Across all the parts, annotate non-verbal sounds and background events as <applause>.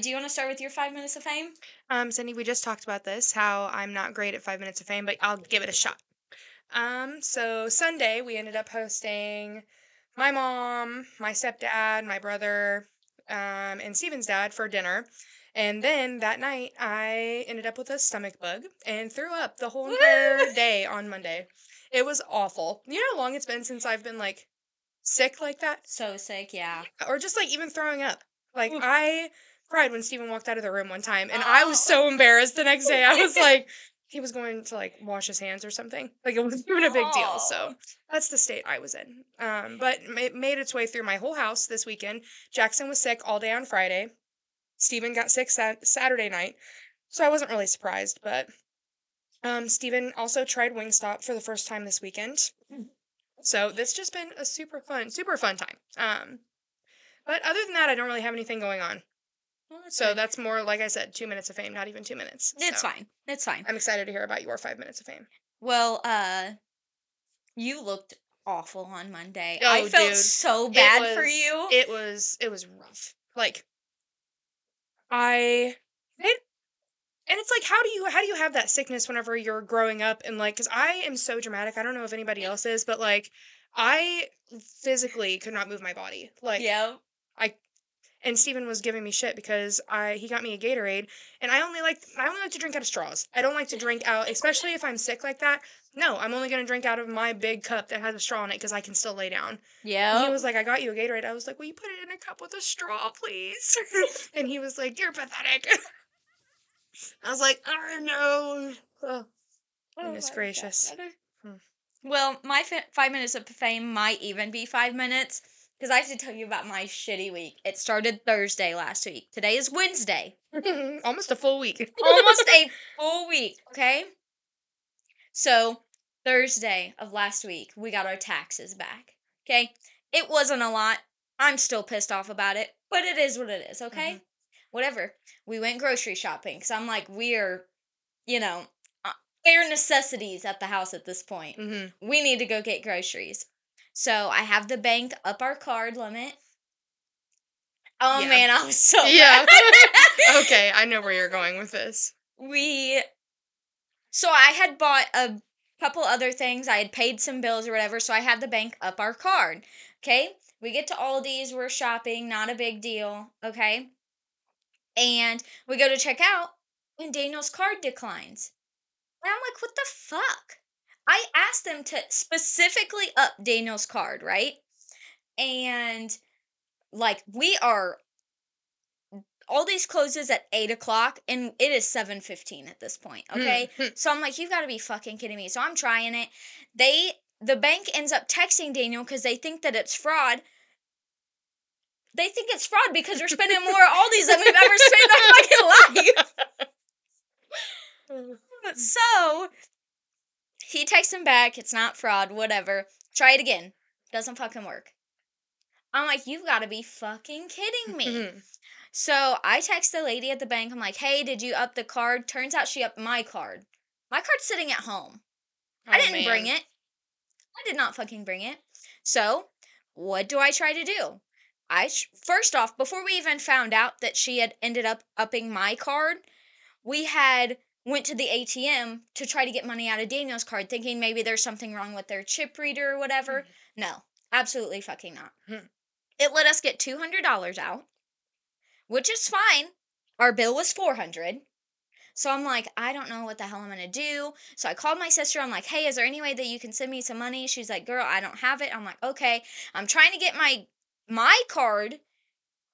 right. Do you want to start with your five minutes of fame? Um, Cindy, we just talked about this, how I'm not great at five minutes of fame, but I'll give it a shot. Um, so Sunday we ended up hosting my mom, my stepdad, my brother, um, and Steven's dad for dinner. And then that night I ended up with a stomach bug and threw up the whole entire day on Monday. It was awful. You know how long it's been since I've been like sick like that? So sick. Yeah. Or just like even throwing up. Like Oof. I cried when Steven walked out of the room one time and I was so embarrassed the next day. I was <laughs> like he was going to like wash his hands or something. Like it wasn't even a big deal. So that's the state I was in. Um, but it made its way through my whole house this weekend. Jackson was sick all day on Friday. Steven got sick sat- Saturday night. So I wasn't really surprised, but um, Steven also tried Wingstop for the first time this weekend. So this just been a super fun, super fun time. Um, but other than that, I don't really have anything going on. Well, that's So good. that's more, like I said, two minutes of fame, not even two minutes. it's So fine. It's fine. I'm excited to hear about your five minutes of fame. Well, uh, you looked awful on Monday. Oh, I felt dude. so bad for you. It was it was rough. Like I it, and it's like how do you how do you have that sickness whenever you're growing up and like cuz I am so dramatic. I don't know if anybody else is, but like I physically could not move my body. Like yeah. And Steven was giving me shit because I he got me a Gatorade and I only like I only like to drink out of straws. I don't like to drink out, especially if I'm sick like that. No, I'm only gonna drink out of my big cup that has a straw in it because I can still lay down. Yeah. He was like, I got you a Gatorade. I was like, Will you put it in a cup with a straw, please? <laughs> and he was like, You're pathetic. <laughs> I was like, I know. Oh, goodness gracious. Hmm. Well, my fi- five minutes of fame might even be five minutes because I have to tell you about my shitty week. It started Thursday last week. Today is Wednesday. <laughs> Almost a full week. <laughs> Almost a full week, okay? So, Thursday of last week, we got our taxes back, okay? It wasn't a lot. I'm still pissed off about it, but it is what it is, okay? Mhm. Whatever. We went grocery shopping because I'm like, we're, you know, uh, bare necessities at the house at this point hmm we need to go get groceries. So I have the bank up our card limit. Oh Yeah. man, I was so <laughs> Yeah. okay, I know where you're going with this. we so I had bought a couple other things. I had paid some bills or whatever, so I had the bank up our card. Okay? We get to Aldi's, we're shopping, not a big deal, okay? And we go to check out and Daniel's card declines. And I'm like, what the fuck? I asked them to specifically up Daniel's card, right? And like we are all these closes at eight o'clock and it is seven fifteen at this point. Okay. Hmm. So I'm like, you've gotta be fucking kidding me. So I'm trying it. They the bank ends up texting Daniel because they think that it's fraud. They think it's fraud because we're spending more at Aldi's than we've ever spent in our <laughs> fucking life. <laughs> So he texts him back, it's not fraud, whatever. Try it again. Doesn't fucking work. I'm like, you've got to be fucking kidding me. Mhm. So I text the lady at the bank. I'm like, hey, did you up the card? Turns out she upped my card. My card's sitting at home. I Oh, didn't bring it. I did not fucking bring it. So, what do I try to do? I sh- first off, before we even found out that she had ended up upping my card, we had went to the ATM to try to get money out of Daniel's card, thinking maybe there's something wrong with their chip reader or whatever. No, absolutely fucking not. Hmm. It let us get two hundred dollars out, which is fine. Our bill was four hundred. So I'm like, I don't know what the hell I'm gonna do. So I called my sister. I'm like, hey, is there any way that you can send me some money? She's like, girl, I don't have it. I'm like, okay. I'm trying to get my my card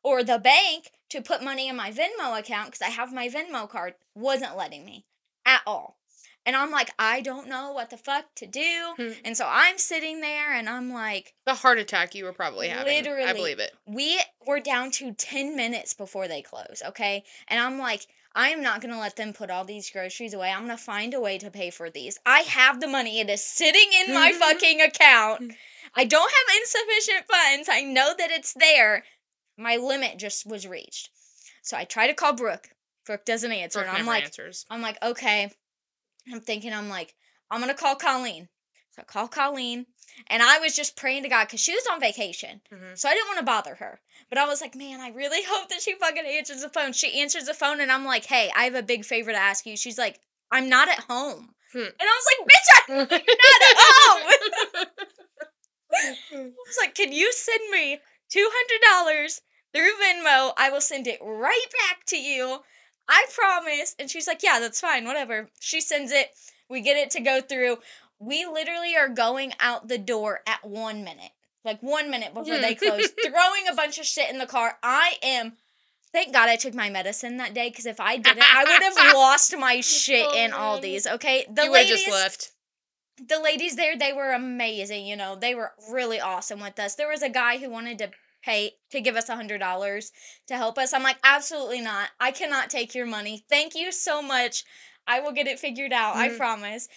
or the bank to put money in my Venmo account because I have my Venmo card. Wasn't letting me at all. And I'm like, I don't know what the fuck to do. Hmm. And so I'm sitting there and I'm like, The heart attack you were probably having. Literally. I believe it. we were down to 10 minutes before they close, okay? And I'm like, I am not going to let them put all these groceries away. I'm going to find a way to pay for these. I have the money. It is sitting in my fucking account. I don't have insufficient funds. I know that it's there. My limit just was reached. So I try to call Brooke. Brooke doesn't answer. Brooke and I'm like, answers. I'm like, okay. I'm thinking, I'm like, I'm gonna call Colleen. So I call Colleen, and I was just praying to God because she was on vacation. Mhm. So I didn't want to bother her. But I was like, man, I really <laughs> hope that she fucking answers the phone. She answers the phone, and I'm like, hey, I have a big favor to ask you. She's like, I'm not at home. Hmm. And I was like, bitch, I'm <laughs> not at home. <laughs> I was like, can you send me $200 through Venmo? I will send it right back to you. I promise. And she's like, yeah, that's fine, whatever. She sends it. We get it to go through. We literally are going out the door at one minute. Like one minute before they hmm. close, <laughs> throwing a bunch of shit in the car. I am Thank God I took my medicine that day because if I didn't, I would have <laughs> lost my oh, shit in Oh, Aldi's. Okay, the you ladies, just left. The ladies there, they were amazing. You know, they were really awesome with us. There was a guy who wanted to pay to give us a hundred dollars to help us. I'm like, absolutely not. I cannot take your money. Thank you so much. I will get it figured out. I Mhm. promise.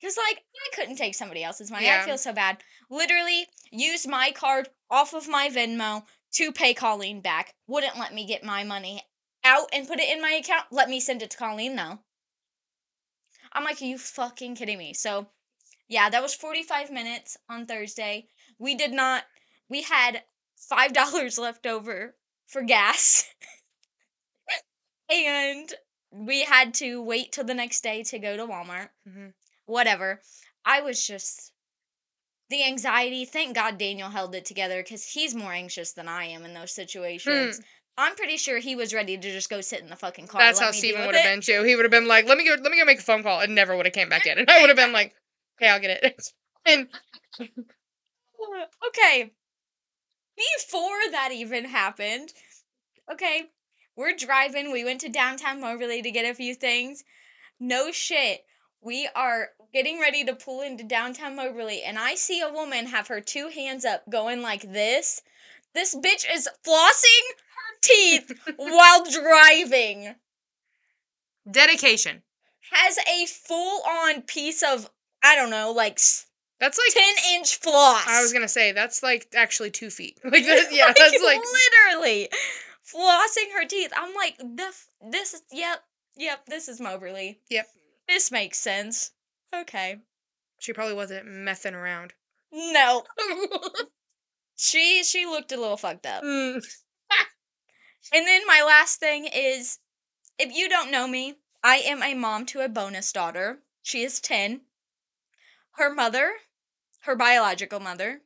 Because like I couldn't take somebody else's money. Yeah. I feel so bad. Literally used my card off of my Venmo to pay Colleen back. Wouldn't let me get my money out and put it in my account. Let me send it to Colleen though. I'm like, are you fucking kidding me? So yeah, that was 45 minutes on Thursday. We did not, we had $5 <laughs> left over for gas. <laughs> and we had to wait till the next day to go to Walmart. Mhm. Whatever. I was just, the anxiety. Thank God Daniel held it together because he's more anxious than I am in those situations. I'm pretty sure he was ready to just go sit in the fucking car. That's how Steven would have been too. He would have been like, "Let me go, let me go make a phone call," and never would have came back <laughs> in. And I would have been like, "Okay, I'll get it." <laughs> And <laughs> okay. Before that even happened, okay, we're driving. We went to downtown Moberly to get a few things. No shit. We are getting ready to pull into downtown Moberly, and I see a woman have her two hands up going like this. This bitch is flossing her teeth <laughs> while driving. dedication. Has a full on piece of, I don't know, like That's like 10 inch floss. I was gonna say that's like actually two feet. <laughs> Like that, <laughs> yeah, that's like literally flossing her teeth. I'm like, this, this is, yep, yep, this is Moberly. Yep. This makes sense. Okay. she probably wasn't messing around. No, <laughs> she she looked a little fucked up. Mm. And then my last thing is, if you don't know me, I am a mom to a bonus daughter. She is ten. Her mother, her biological mother,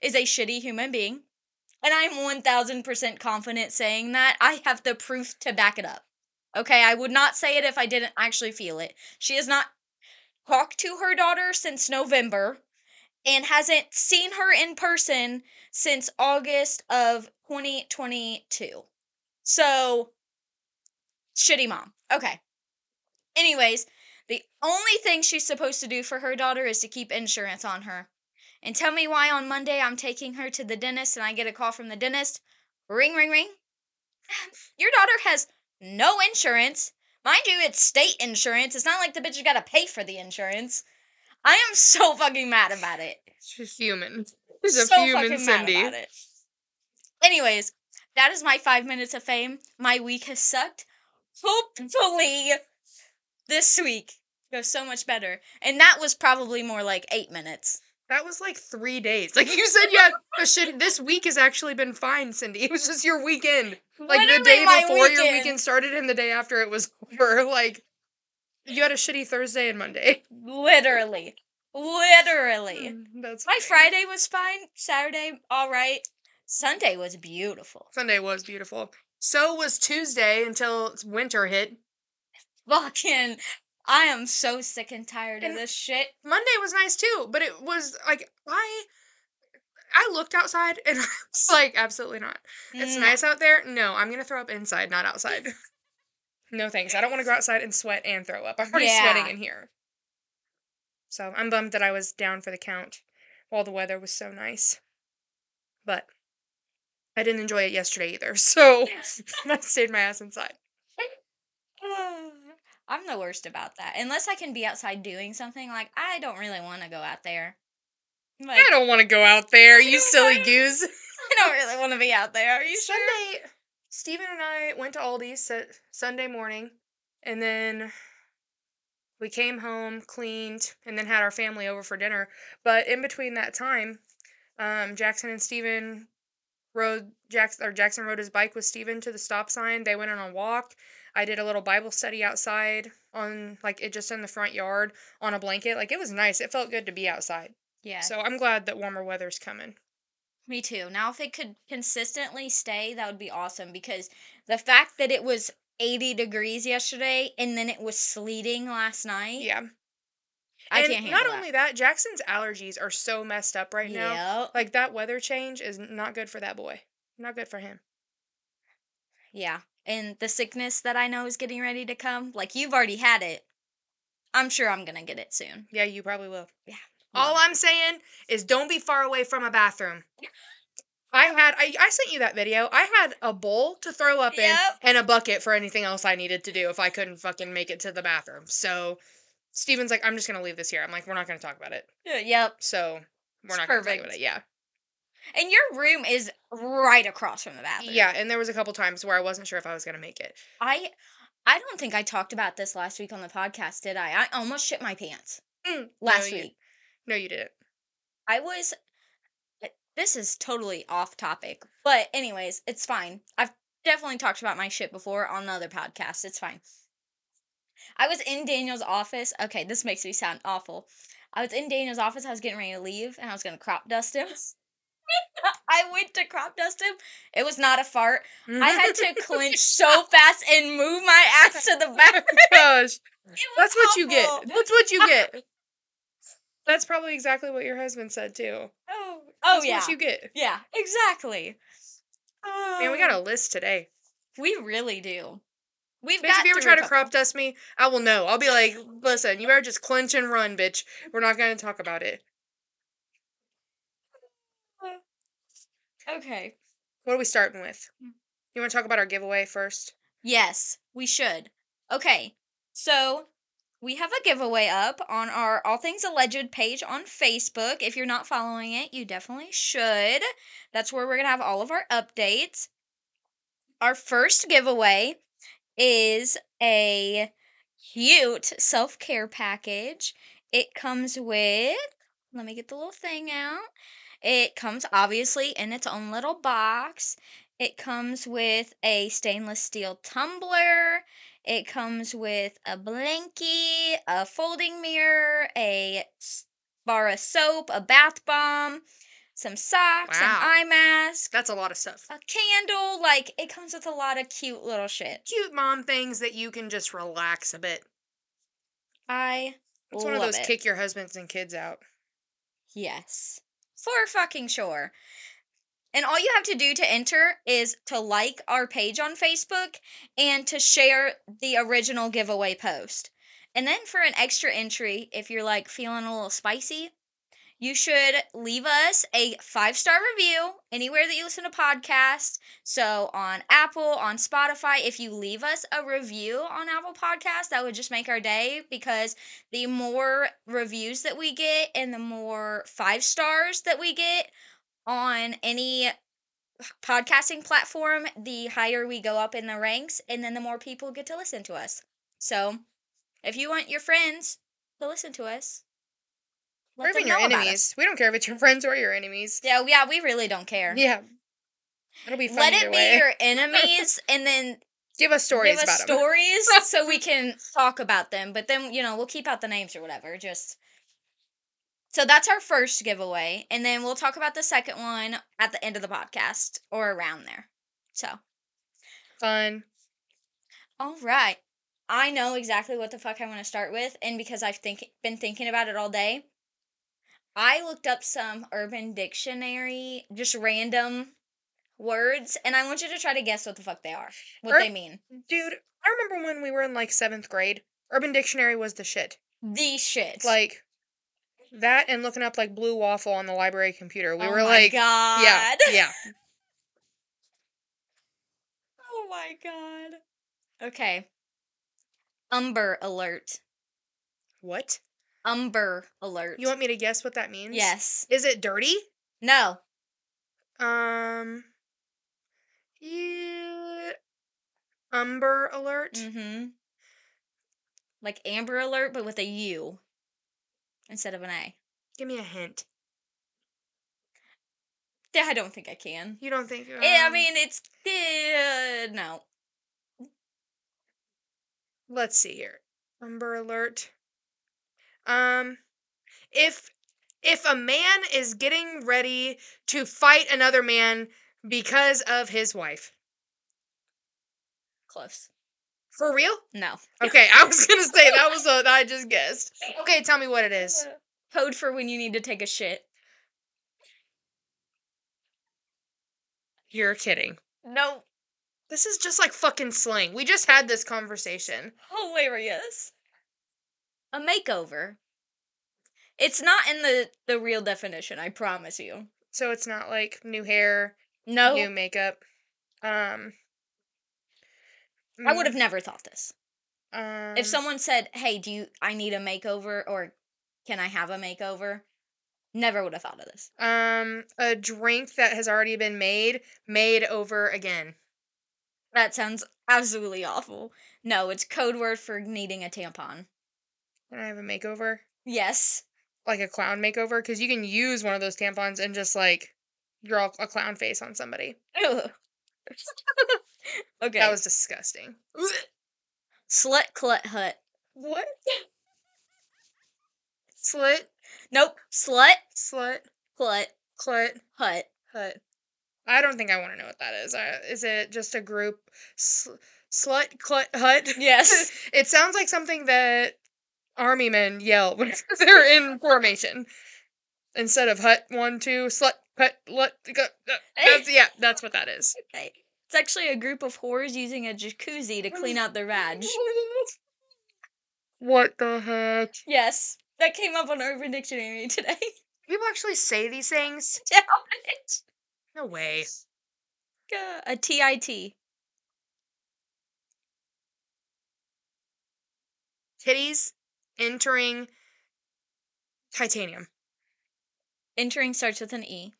is a shitty human being. And I'm 1000% confident saying that. I have the proof to back it up. Okay, I would not say it if I didn't actually feel it. She has not talked to her daughter since November and hasn't seen her in person since August of 2022. So, shitty mom. Okay. Anyways, the only thing she's supposed to do for her daughter is to keep insurance on her. And tell me why on Monday I'm taking her to the dentist and I get a call from the dentist. Ring, ring, ring. <sighs> Your daughter has no insurance. Mind you, it's state insurance. It's not like the bitch has got to pay for the insurance. I am so fucking mad about it. She's human. She's a so human fucking Cindy. mad about it. Anyways, that is my five minutes of fame. My week has sucked. Hopefully, this week goes so much better. And that was probably more like eight minutes. That was like three days. <laughs> Like you said, yeah. This week has actually been fine, Cindy. It was just your weekend. Like the day before your weekend started and the day after it was <laughs> over. Like you had a shitty Thursday and Monday. Literally. Literally. Mm, that's My funny. Friday was fine. Saturday, all right. Sunday was beautiful. Sunday was beautiful. So was Tuesday until winter hit. <laughs> Fucking, I am so sick and tired of this shit. Monday was nice too, but it was like I I looked outside and <laughs> I was like, absolutely not. It's No. nice out there. No, I'm gonna throw up inside, not outside. <laughs> no thanks. I don't want to go outside and sweat and throw up. I'm already Yeah. sweating in here. So I'm bummed that I was down for the count while the weather was so nice. But I didn't enjoy it yesterday either, <laughs> so I stayed my ass inside. I'm the worst about that. Unless I can be outside doing something, like I don't really want to go out there. Like I don't want to go out there, you silly goose. <laughs> I don't really want to be out there. Are you sure? Sunday, Steven and I went to Aldi's sa- Sunday morning, and then We came home, cleaned, and then had our family over for dinner. But in between that time, um, Jackson and Steven rode Jackson or Jackson rode his bike with Steven to the stop sign. They went on a walk. I did a little Bible study outside on like it just in the front yard on a blanket. Like it was nice. It felt good to be outside. Yeah. So I'm glad that warmer weather's coming. Me too. Now, if it could consistently stay, that would be awesome because the fact that it was 80 degrees yesterday and then it was sleeting last night, Yeah. I and can't handle not that. only that, Jackson's allergies are so messed up right now. Yep. Like that weather change is not good for that boy. Not good for him. Yeah. And the sickness that I know is getting ready to come, like you've already had it. I'm sure I'm to get it soon. Yeah, you probably will. Yeah. All I'm saying is don't be far away from a bathroom. I had I, I sent you that video. I had a bowl to throw up in Yep. and a bucket for anything else I needed to do if I couldn't fucking make it to the bathroom. So Steven's like, I'm just gonna leave this here. I'm like, we're not gonna talk about it. Yeah, Yep. So we're It's not gonna talk perfect. about it. Yeah. And your room is right across from the bathroom. Yeah, and there was a couple times where I wasn't sure if I was gonna make it. I I don't think I talked about this last week on the podcast, did I? I almost shit my pants Mm, last no, you- week. no, you didn't. I was uh, this is totally off topic, but anyways, it's fine. I've definitely talked about my shit before on the other podcast. It's fine. I was in Daniel's office. Okay, this makes me sound awful. I was in Daniel's office. I was getting ready to leave, and I was gonna crop dust him. <laughs> I went to crop dust him. It was not a fart. I had to <laughs> clench so fast and move my ass to the back. Oh gosh, <laughs> It was that's what you get. That's what you get. That's probably exactly what your husband said too. Oh, oh That's yeah, what you get. yeah, exactly. Man, we got a um, list today. We really do. We've Bitch, got if you ever try to crop dust me, I will know. I'll be like, listen, you better just clench and run, bitch. We're not gonna talk about it. Okay. What are we starting with? Mm. You wanna talk about our giveaway first? Yes, we should. Okay. So we have a giveaway up on our All Things Alleged page on Facebook. If you're not following it, you definitely should. That's where we're gonna have all of our updates. Our first giveaway is a cute self care package. It comes with, let me get the little thing out. It comes obviously in its own little box. It comes with a stainless steel tumbler. It comes with a blankie, a folding mirror, a bar of soap, a bath bomb, some socks, Wow. an eye mask, That's a lot of stuff. a candle. Like, it comes with a lot of cute little shit. Cute mom things that you can just relax a bit. I It's one of those it. kick your husbands and kids out. Yes. For fucking sure. And all you have to do to enter is to like our page on Facebook and to share the original giveaway post. And then for an extra entry, if you're like feeling a little spicy, you should leave us a five star review anywhere that you listen to podcasts. So on Apple, on Spotify, if you leave us a review on Apple Podcasts, that would just make our day because the more reviews that we get and the more five stars that we get on any podcasting platform, the higher we go up in the ranks, and then the more people get to listen to us. So, if you want your friends to listen to us, or let even them your know about us. enemies. We don't care if it's your <laughs> friends or your enemies. Yeah, yeah, we really don't care. Yeah. It'll be fun Let it be way. your <laughs> enemies, and then Give us stories give us about them. stories <laughs> so we can talk about them. But then you know we'll keep out the names or whatever. Just so that's our first giveaway, and then we'll talk about the second one at the end of the podcast or around there. So Fun. all right, I know exactly what the fuck I want to start with, and because I've think been thinking about it all day, I looked up some Urban Dictionary, just random words, and I want you to try to guess what the fuck they are, what Ur- they mean. Dude, I remember when we were in like seventh grade, Urban Dictionary was the shit. The shit. Like that and looking up like blue waffle on the library computer. We oh were like God. Yeah, yeah. <laughs> Oh my god. Okay. Umber alert. What? Umber alert. You want me to guess what that means? Yes. Is it dirty? No. Um yeah, Umber alert. Mm-hmm. Like Amber Alert, but with a U instead of an A. Give me a hint. Yeah, I don't think I can. You don't think? Eh, I um, mean, it's uh, no. let's see here. Amber Alert. Um, if if a man is getting ready to fight another man because of his wife, Close. for real? No. Okay, I was gonna say that was what I just guessed. <laughs> Okay, tell me what it is. Code for when you need to take a shit. You're kidding. No. This is just like fucking slang. We just had this conversation. Hilarious. A makeover. It's not in the the real definition, I promise you. So it's not like new hair, No. new makeup. Um I would have never thought this. um, if someone said, "Hey, do you I need a makeover or can I have a makeover?" Never would have thought of this. um a drink that has already been made made over again. That sounds absolutely awful. No, it's code word for needing a tampon. Can I have a makeover? Yes. Like a clown makeover because you can use one of those tampons and just like draw a clown face on somebody. Ew. <laughs> okay. That was disgusting. slut clut hut. What? <laughs> Slut? Nope. Slut slut, clut clut, hut. hut. I don't think I want to know what that is. Uh, is it just a group? Sl- slut, clut, hut? Yes. <laughs> it sounds like something that army men yell when <laughs> they're in formation. Instead of hut, one, two, slut, hut, lut, go, uh, that's, yeah, that's what that is. Okay. It's actually a group of whores using a jacuzzi to clean out their vag. What the heck? Yes. That came up on Urban Dictionary today. <laughs> People actually say these things? <laughs> Damn it. No way. A TIT. Titties entering titanium. Entering starts with an E.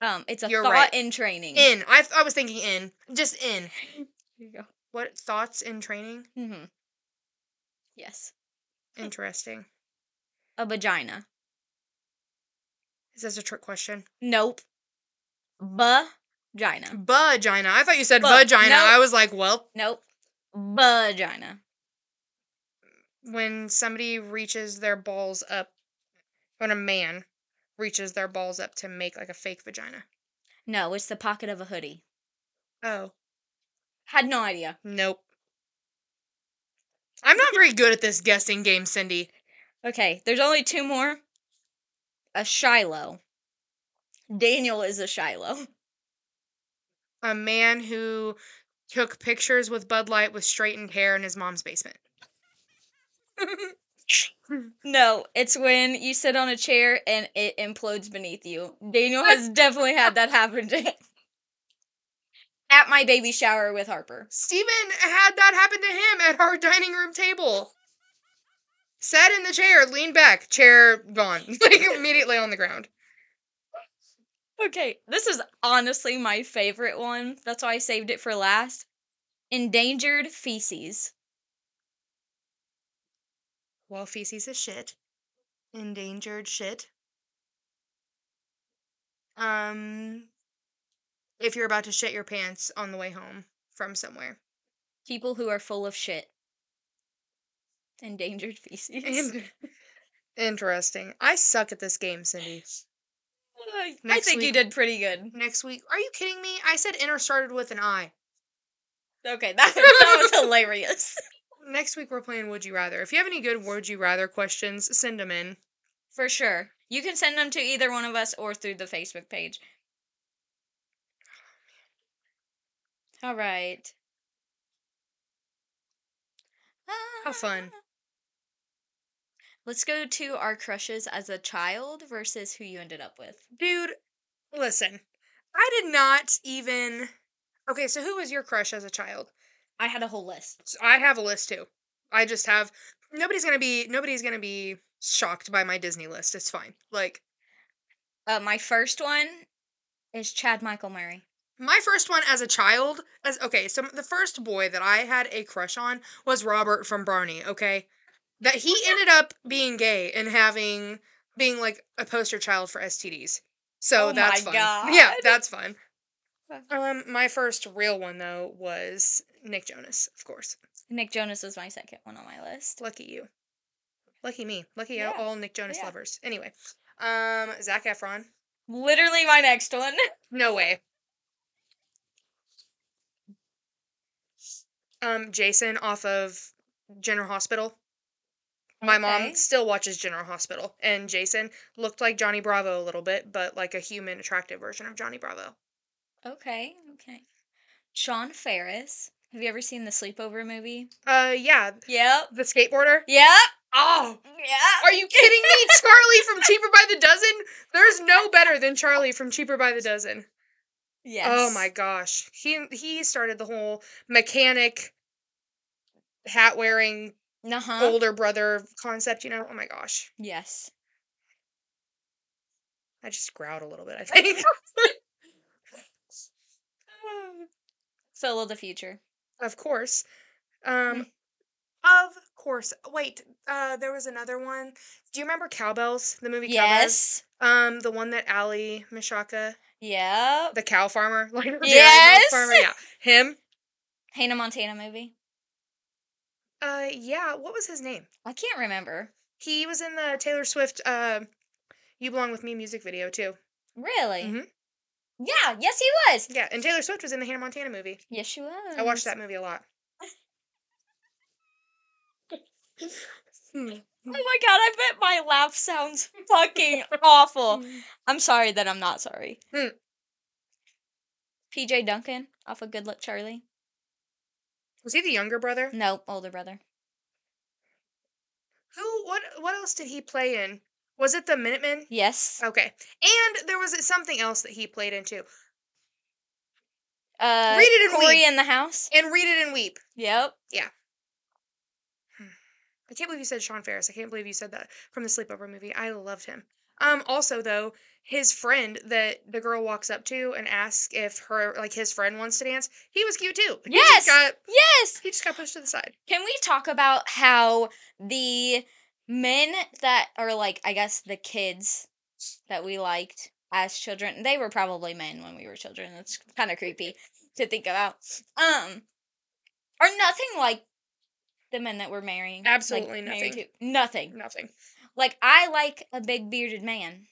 Um, it's a You're thought right. in training. In. I, I was thinking in. Just in. <laughs> Here you go. What thoughts in training? Mm-hmm. Yes. Interesting. A vagina. Is this a trick question? Nope. Vagina. Vagina. I thought you said Bu- vagina. no. I was like, well, Nope. Vagina. When somebody reaches their balls up, when a man reaches their balls up to make like a fake vagina. No, it's the pocket of a hoodie. Oh, Had no idea. nope. I'm not very good at this guessing game, Cindy. Okay, there's only two more. A Shiloh. Daniel is a Shiloh. A man who took pictures with Bud Light with straightened hair in his mom's basement. No, it's when you sit on a chair and it implodes beneath you. Daniel has definitely had that happen to him. <laughs> At my baby shower with Harper. Steven had that happen to him at our dining room table. Sat in the chair, leaned back, chair gone. <laughs> like immediately on the ground. Okay, this is honestly my favorite one. That's why I saved it for last. Endangered feces. Well, feces is shit. Endangered shit. Um, if you're about to shit your pants on the way home from somewhere. People who are full of shit. Endangered feces. Interesting. I suck at this game, Cindy. I think you did pretty good. Next week. Are you kidding me? I said inner started with an I. Okay, that, that was hilarious. <laughs> Next week we're playing Would You Rather. If you have any good Would You Rather questions, send them in. For sure. You can send them to either one of us or through the Facebook page. All right. How fun. Let's go to our crushes as a child versus who you ended up with. Dude, listen. I did not even. Okay, so who was your crush as a child? I had a whole list. So I have a list too. I just have. Nobody's gonna be. Nobody's gonna be shocked by my Disney list. It's fine. Like, Uh, my first one is Chad Michael Murray. My first one as a child, as okay, so the first boy that I had a crush on was Robert from Barney, okay? That he ended up being gay and having being like a poster child for STDs. So Oh that's fun. Yeah, that's fun. Um, my first real one though was Nick Jonas, of course. Nick Jonas was my second one on my list. Lucky you. Lucky me. Lucky Yeah. all Nick Jonas Yeah. lovers. Anyway, um, Zac Efron. Literally my next one. <laughs> No way. Um, Jason off of General Hospital. My mom still watches General Hospital, and Jason looked like Johnny Bravo a little bit, but like a human, attractive version of Johnny Bravo. Okay, okay. Sean Faris. Have you ever seen the Sleepover movie? Uh, yeah, Yep. the skateboarder. Yep. Oh, Yeah. are you kidding me? <laughs> Charlie from Cheaper by the Dozen. There's no better than Charlie from Cheaper by the Dozen. Yes. Oh my gosh. He he started the whole mechanic hat wearing Uh huh. older brother concept, you know? Oh my gosh. Yes. I just growled a little bit, I think. <laughs> <laughs> Phil of the future. of course. Um of course. Wait, uh there was another one. Do you remember Cow Belles? The movie Cow Belles? Yes. Um the one that Aly Michalka, Yeah. the cow farmer, <laughs> like the Yes! farmer, yeah. Him. Hannah Montana movie. Uh yeah, what was his name? I can't remember. He was in the Taylor Swift uh You Belong With Me music video too. Really? Mhm. Yeah. Yes, he was. Yeah, and Taylor Swift was in the Hannah Montana movie. Yes, she was. I watched that movie a lot. Hmm. <laughs> Oh my god! I bet my laugh sounds fucking awful. I'm sorry that I'm not sorry. Hmm. PJ Duncan off of Good Luck Charlie. Was he the younger brother? No, older brother. Who? What? What else did he play in? Was it the Minutemen? Yes. Okay, and there was something else that he played into. Uh, Read it and Corey weep. in the house. And Read It and Weep. Yep. Yeah. I can't believe you said Sean Faris. I can't believe you said that from the Sleepover movie. I loved him. Um. Also, though, his friend that the girl walks up to and asks if her like his friend wants to dance. He was cute too. He Yes! just got Yes. he just got pushed to the side. Can we talk about how the men that are like, I guess, the kids that we liked as children, they were probably men when we were children. That's kind of creepy to think about. Um, are nothing like the men that we're marrying. Absolutely married nothing. to. Nothing. Nothing. Like I like a big bearded man.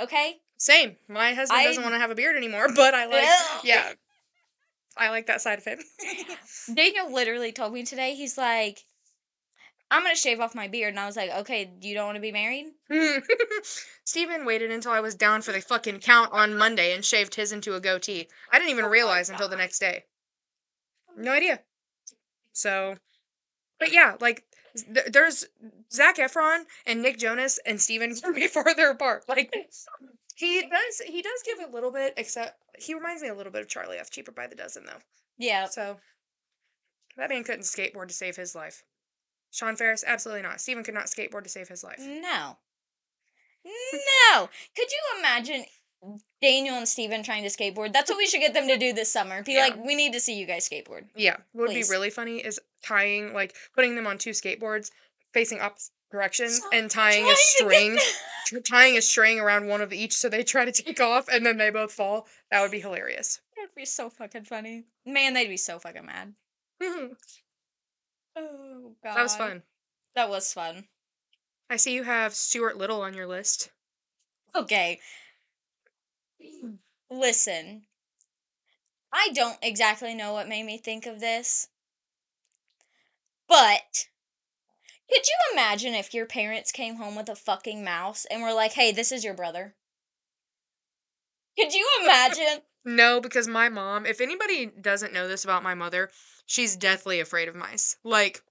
Okay. Same. My husband I- doesn't want to have a beard anymore, <laughs> but I like yeah. I like that side of him. <laughs> Daniel literally told me today. He's like, "I'm gonna shave off my beard," and I was like, "Okay, you don't want to be married?" <laughs> Steven waited until I was down for the fucking count on Monday and shaved his into a goatee. I didn't even Oh realize until the next day. No idea. So, but yeah, like th- there's Zac Efron and Nick Jonas and Steven can be <laughs> farther apart. Like he does, he does give a little bit, except he reminds me a little bit of Charlie off Cheaper by the Dozen, though. Yeah. So that man couldn't skateboard to save his life. Sean Faris, absolutely not. Steven could not skateboard to save his life. No. No. Could you imagine Daniel and Steven trying to skateboard? That's what we should get them to do this summer. Be Yeah. like, we need to see you guys skateboard. Yeah, what would Please. be really funny is tying, like, putting them on two skateboards facing opposite directions and tying a string, t- <laughs> tying a string around one of each so they try to take off and then they both fall. That would be hilarious. That'd be so fucking funny. Man, they'd be so fucking mad. <laughs> <laughs> Oh, that Oh god. was fun. That was fun. I see you have Stuart Little on your list. Okay. Listen. I don't exactly know what made me think of this. But could you imagine if your parents came home with a fucking mouse and were like, "Hey, this is your brother"? Could you imagine? <laughs> No, because my mom, if anybody doesn't know this about my mother, she's deathly afraid of mice. Like,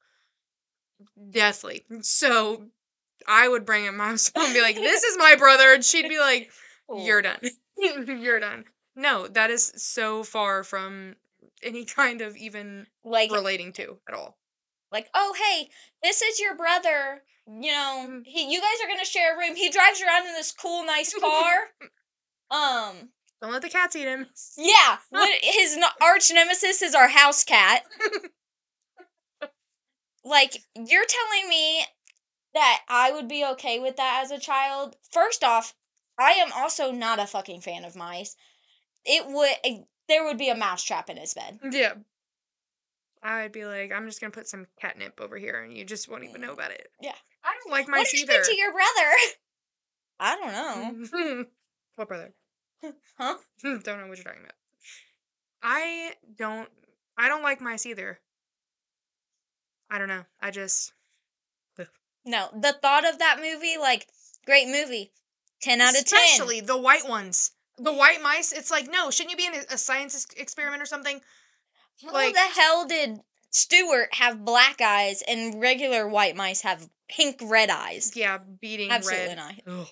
deathly. So I would bring a mouse home and be like, this is my brother. And she'd be like, you're done. <laughs> you're done. No, that is so far from any <laughs> kind of even like relating to at all. like, "Oh, hey, this is your brother. You know, he you guys are going to share a room. He drives around in this cool nice <laughs> car." um Don't let the cats eat him. Yeah, <laughs> his arch nemesis is our house cat. like, you're telling me that I would be okay with that as a child? First off, I am also not a fucking fan of mice. It would eh, there would be a mouse trap in his bed. Yeah. I would be like, I'm just gonna put some catnip over here, and you just won't even know mm, about it. Yeah. I don't like mice happened either. to your brother? <laughs> I don't know. <laughs> what brother? Huh? <laughs> don't know what you're talking about. I don't. I don't like mice either. I don't know. I just No, the thought of that movie, like, great movie. 10 out of 10. especially the white ones. The white mice. It's like no, shouldn't you be in a, a science experiment or something? How like- the hell did Stuart have black eyes and regular white mice have pink red eyes? Yeah, beating Absolutely red. not. Ugh.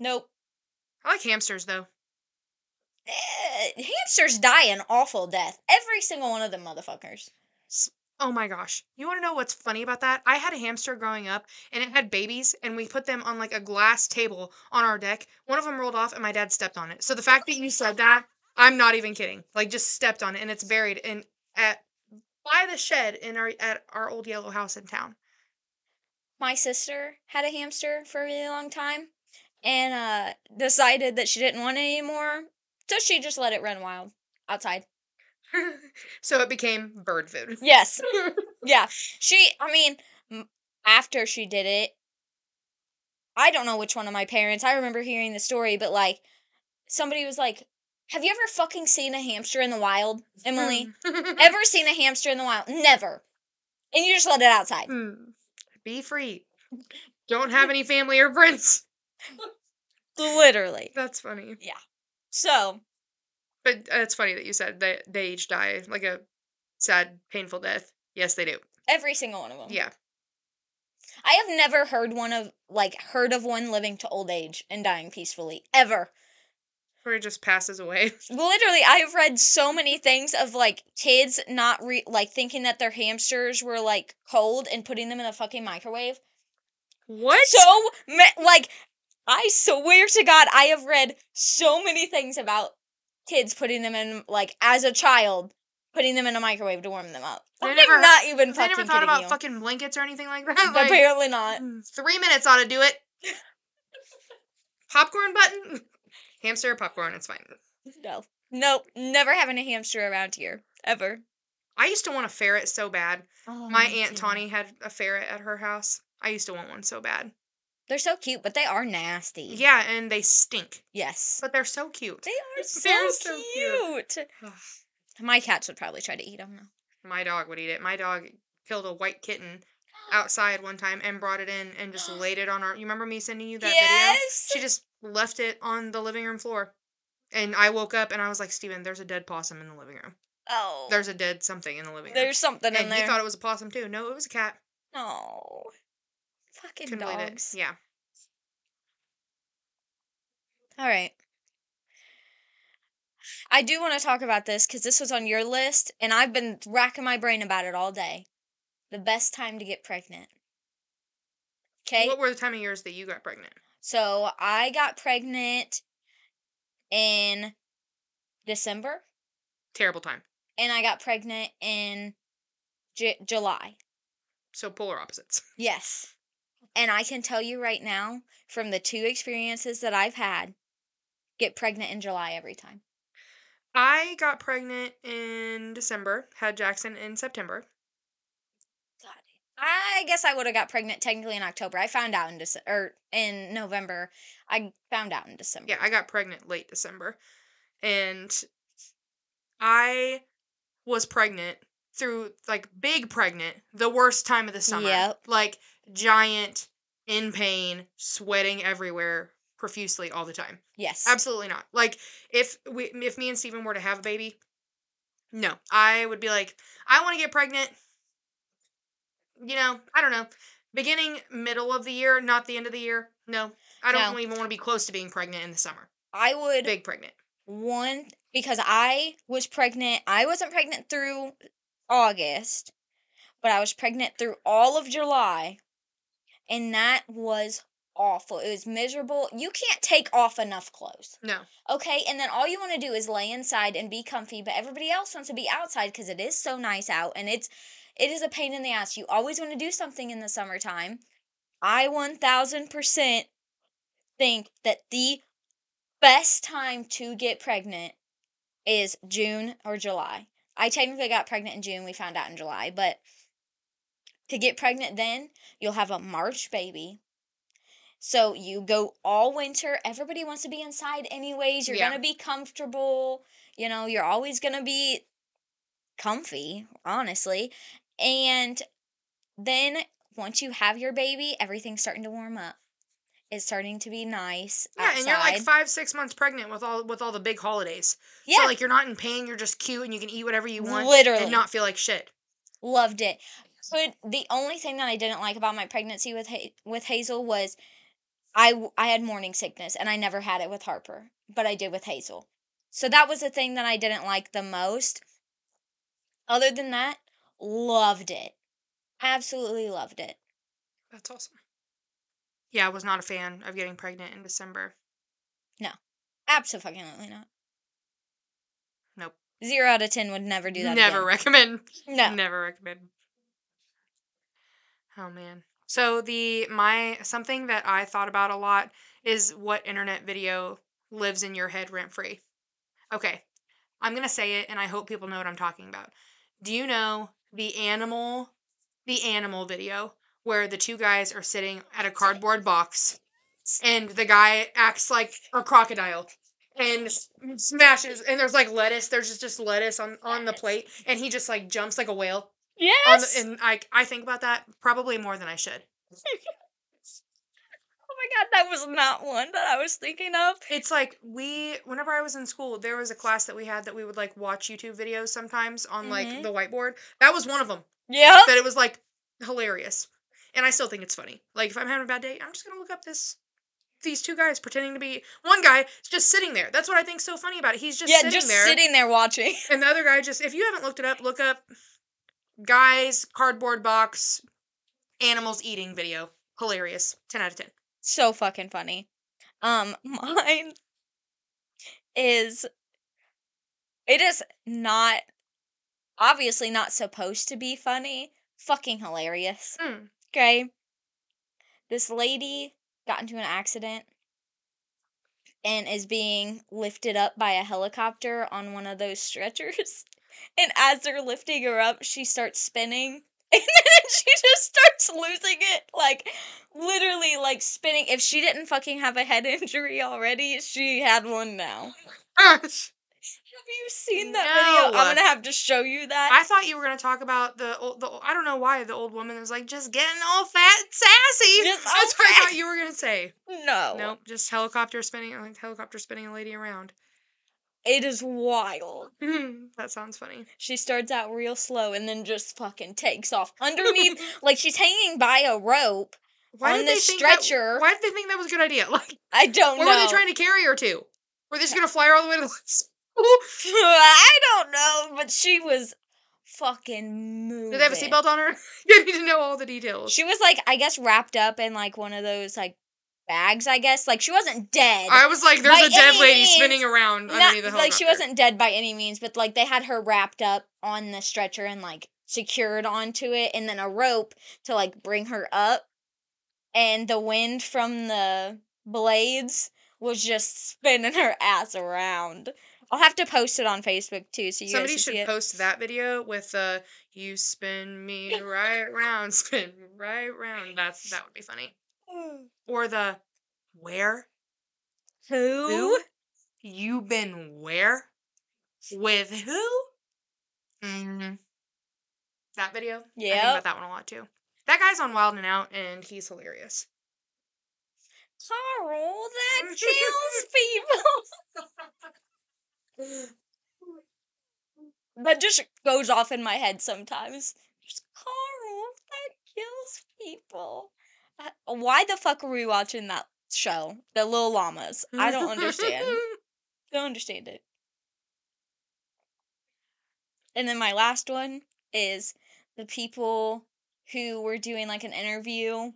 Nope. I like hamsters though. Eh, hamsters die an awful death. Every single one of them motherfuckers. Oh my gosh. You want to know what's funny about that? I had a hamster growing up and it had babies and we put them on like a glass table on our deck. One of them rolled off and my dad stepped on it. So the fact that you said that, I'm not even kidding. Like just stepped on it and it's buried in at by the shed in our at our old yellow house in town. My sister had a hamster for a really long time and uh decided that she didn't want it anymore. So she just let it run wild outside. <laughs> so it became bird food. Yes. <laughs> Yeah. She, I mean, after she did it, I don't know which one of my parents, I remember hearing the story, but like, somebody was like, Have you ever fucking seen a hamster in the wild, Emily? <laughs> ever seen a hamster in the wild? Never. And you just let it outside. Hmm. Be free. Don't have any family or friends. Literally. That's funny. So, But uh, it's funny that you said that they each die like a sad, painful death. Yes, they do. every single one of them. Yeah. I have never heard one of, like, heard of one living to old age and dying peacefully. Ever. Or it just passes away. <laughs> Literally, I have read so many things of like kids not re- like thinking that their hamsters were like cold and putting them in a fucking microwave. What? So like I swear to God, I have read so many things about kids putting them in like as a child putting them in a microwave to warm them up. They I'm never- not even They fucking never thought about you. fucking blankets or anything like <laughs> that. Like, Apparently not. mm, three minutes ought to do it. <laughs> Popcorn button. <laughs> Hamster popcorn. It's fine. No. Nope. Never having a hamster around here ever. I used to want a ferret so bad. Oh, My aunt too. Tawny had a ferret at her house. I used to want one so bad. They're so cute, but they are nasty. Yeah, and they stink, Yes. but they're so cute. They are so, They're so cute. cute. <sighs> My cats would probably try to eat them though. My dog would eat it. My dog killed a white kitten outside one time and brought it in and just laid it on our. You remember me sending you that video? yes. She just left it on the living room floor. And I woke up and I was like, Steven, there's a dead possum in the living room. oh. There's a dead something in the living room. there's something in and there. he thought it was a possum too. No, it was a cat. oh. Fucking Couldn't believe it. dogs. Yeah. All right. I do want to talk about this because this was on your list, and I've been racking my brain about it all day. The best time to get pregnant. Okay. What were the time of years that you got pregnant? So I got pregnant in December, Terrible time. and I got pregnant in J- July. So polar opposites. <laughs> Yes. And I can tell you right now, from the two experiences that I've had, get pregnant in July every time. I got pregnant in December, had Jackson in September. God. I guess I would have got pregnant technically in October. I found out in December or in November. I found out in December. Yeah, I got pregnant late December. And I was pregnant through like big pregnant, the worst time of the summer. Yep. Like giant, in pain, sweating everywhere profusely all the time. Yes. Absolutely not. Like if we if me and Steven were to have a baby, no. I would be like, I want to get pregnant. You know, I don't know. Beginning, middle of the year, not the end of the year. No. I don't No. even want to be close to being pregnant in the summer. I would Big pregnant. one because I was pregnant. I wasn't pregnant through August, but I was pregnant through all of July, and that was awful. It was miserable. You can't take off enough clothes. No. Okay, and then all you want to do is lay inside and be comfy, but everybody else wants to be outside because it is so nice out and it's it is a pain in the ass. You always want to do something in the summertime. I 1000% think that the best time to get pregnant is June or July. I technically got pregnant in June, we found out in July, but to get pregnant then, you'll have a March baby. So you go all winter. Everybody wants to be inside anyways. You're Yeah. going to be comfortable. You know, you're always going to be comfy, honestly. And then once you have your baby, everything's starting to warm up. It's starting to be nice. Yeah, and you're like five, six months pregnant with all with all the big holidays. yeah, So like you're not in pain, you're just cute and you can eat whatever you want. Literally. And not feel like shit. loved it. But the only thing that I didn't like about my pregnancy with ha- with Hazel was I I had morning sickness and I never had it with Harper, but I did with Hazel. So that was the thing that I didn't like the most. Other than that, loved it. Absolutely loved it. That's awesome. Yeah, I was not a fan of getting pregnant in December. No. Absolutely not. Nope. Zero out of ten would never do that. Never again. recommend. No. Never recommend. Oh man. So the my something that I thought about a lot is what internet video lives in your head rent free. Okay. I'm going to say it and I hope people know what I'm talking about. Do you know the animal the animal video where the two guys are sitting at a cardboard box and the guy acts like a crocodile and smashes and there's like lettuce there's just, just lettuce on on the plate and he just like jumps like a whale Yes. the, and I I think about that probably more than I should. <laughs> oh my god, that was not one that I was thinking of. It's like we whenever I was in school, there was a class that we had that we would like watch YouTube videos sometimes on like Mhm. the whiteboard. That was one of them. Yeah. That it was like hilarious. And I still think it's funny. Like if I'm having a bad day, I'm just going to look up this these two guys pretending to be one guy is just sitting there. That's what I think's so funny about it. He's just yeah, sitting just there. sitting there watching. And the other guy just if you haven't looked it up, look up guys cardboard box animals eating video. Hilarious. 10 out of 10. so fucking funny. Um, <laughs> mine is it is not obviously not supposed to be funny. Fucking hilarious. Mm. Okay. This lady got into an accident and is being lifted up by a helicopter on one of those stretchers. <laughs> And as they're lifting her up, she starts spinning. <laughs> And then she just starts losing it. Like, literally, like spinning. If she didn't fucking have a head <laughs> injury already, she had one now. Have you seen that video? I'm gonna have to show you that. I thought you were gonna talk about the old, the I don't know why the old woman was like just getting all fat and sassy. Just That's what I thought you were gonna say. no. Nope, just helicopter spinning like helicopter spinning a lady around. It is wild. <laughs> that sounds funny. She starts out real slow and then just fucking takes off <laughs> underneath. like she's hanging by a rope. Why On did the they think that- stretcher. why did they think that was a good idea? <laughs> Like, I don't where know. were they trying to carry her to? Were they just gonna fly her all the way to the school? I don't know, but she was fucking moving. Did they have a seatbelt on her? you need to know all the details. She was like, I guess, wrapped up in like one of those like bags. I guess like she wasn't dead. I was like, there's a dead lady means, spinning around Not- underneath the helicopter. like she wasn't dead by any means, but like they had her wrapped up on the stretcher and like secured onto it, and then a rope to like bring her up. And the wind from the blades was just spinning her ass around. I'll have to post it on Facebook too, so you Somebody guys should see it. post that video with uh you spin me right round, spin right round. That's that would be funny. Or the where? Who? Who? You been where? With who? Mm-hmm. That video? I think about that one a lot too. That guy's on Wild and Out and he's hilarious. Carl, that kills people. <laughs> that just goes off in my head sometimes. Just Carl, that kills people. Why the fuck are we watching that show? The Little Llamas. I don't understand. <laughs> don't understand it. And then my last one is the people who were doing like an interview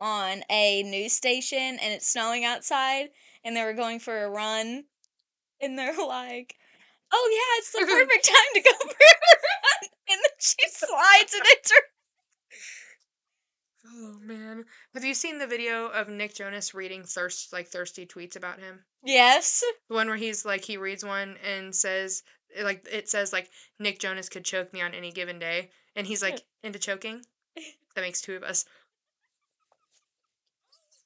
on a news station and it's snowing outside and they were going for a run and they're <laughs> like, "Oh yeah, it's the <laughs> perfect time to go for a run." And then she slides and it's her. Oh man. Have you seen the video of Nick Jonas reading thirst like thirsty tweets about him? Yes. The one where he's like he reads one and says eh, like it says like Nick Jonas could choke me on any given day and he's like into choking. <laughs> That makes two of us.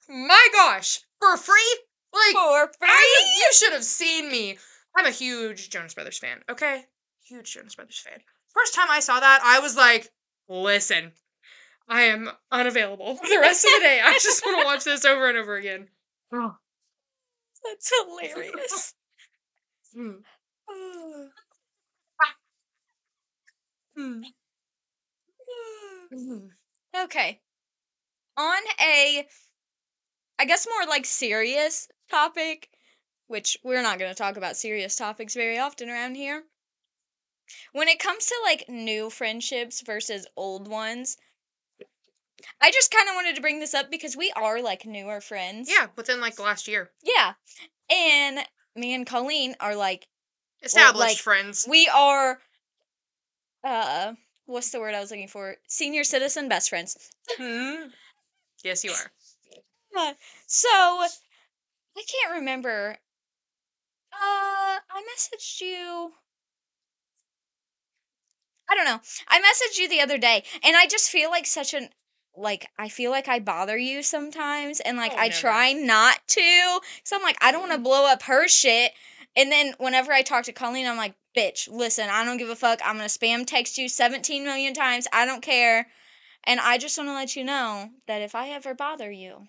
My gosh, for free? Like For free. I, you should have seen me. I'm a huge Jonas Brothers fan. Okay, huge Jonas Brothers fan. First time I saw that, I was like, "Listen, I am unavailable for the rest of the day. I just want to <laughs> watch this over and over again." Oh. That's hilarious. Mm. Mm. Mm. okay. On a, I guess more like serious topic, which we're not going to talk about serious topics very often around here. When it comes to like new friendships versus old ones, I just kind of wanted to bring this up because we are like newer friends. Yeah, within like the last year, Yeah. And me and Colleen are like, established like, friends. we are, uh, what's the word I was looking for? Senior citizen best friends. Hmm. Yes, you are. Uh, so I can't remember. Uh, I messaged you. I don't know. I messaged you the other day, and I just feel like such an like I feel like I bother you sometimes, and like Oh, I never. try not to. So I'm like, I don't want to mm-hmm. blow up her shit. And then whenever I talk to Colleen, I'm like, bitch, listen, I don't give a fuck. I'm gonna spam text you 17 million times. I don't care. And I just want to let you know that if I ever bother you,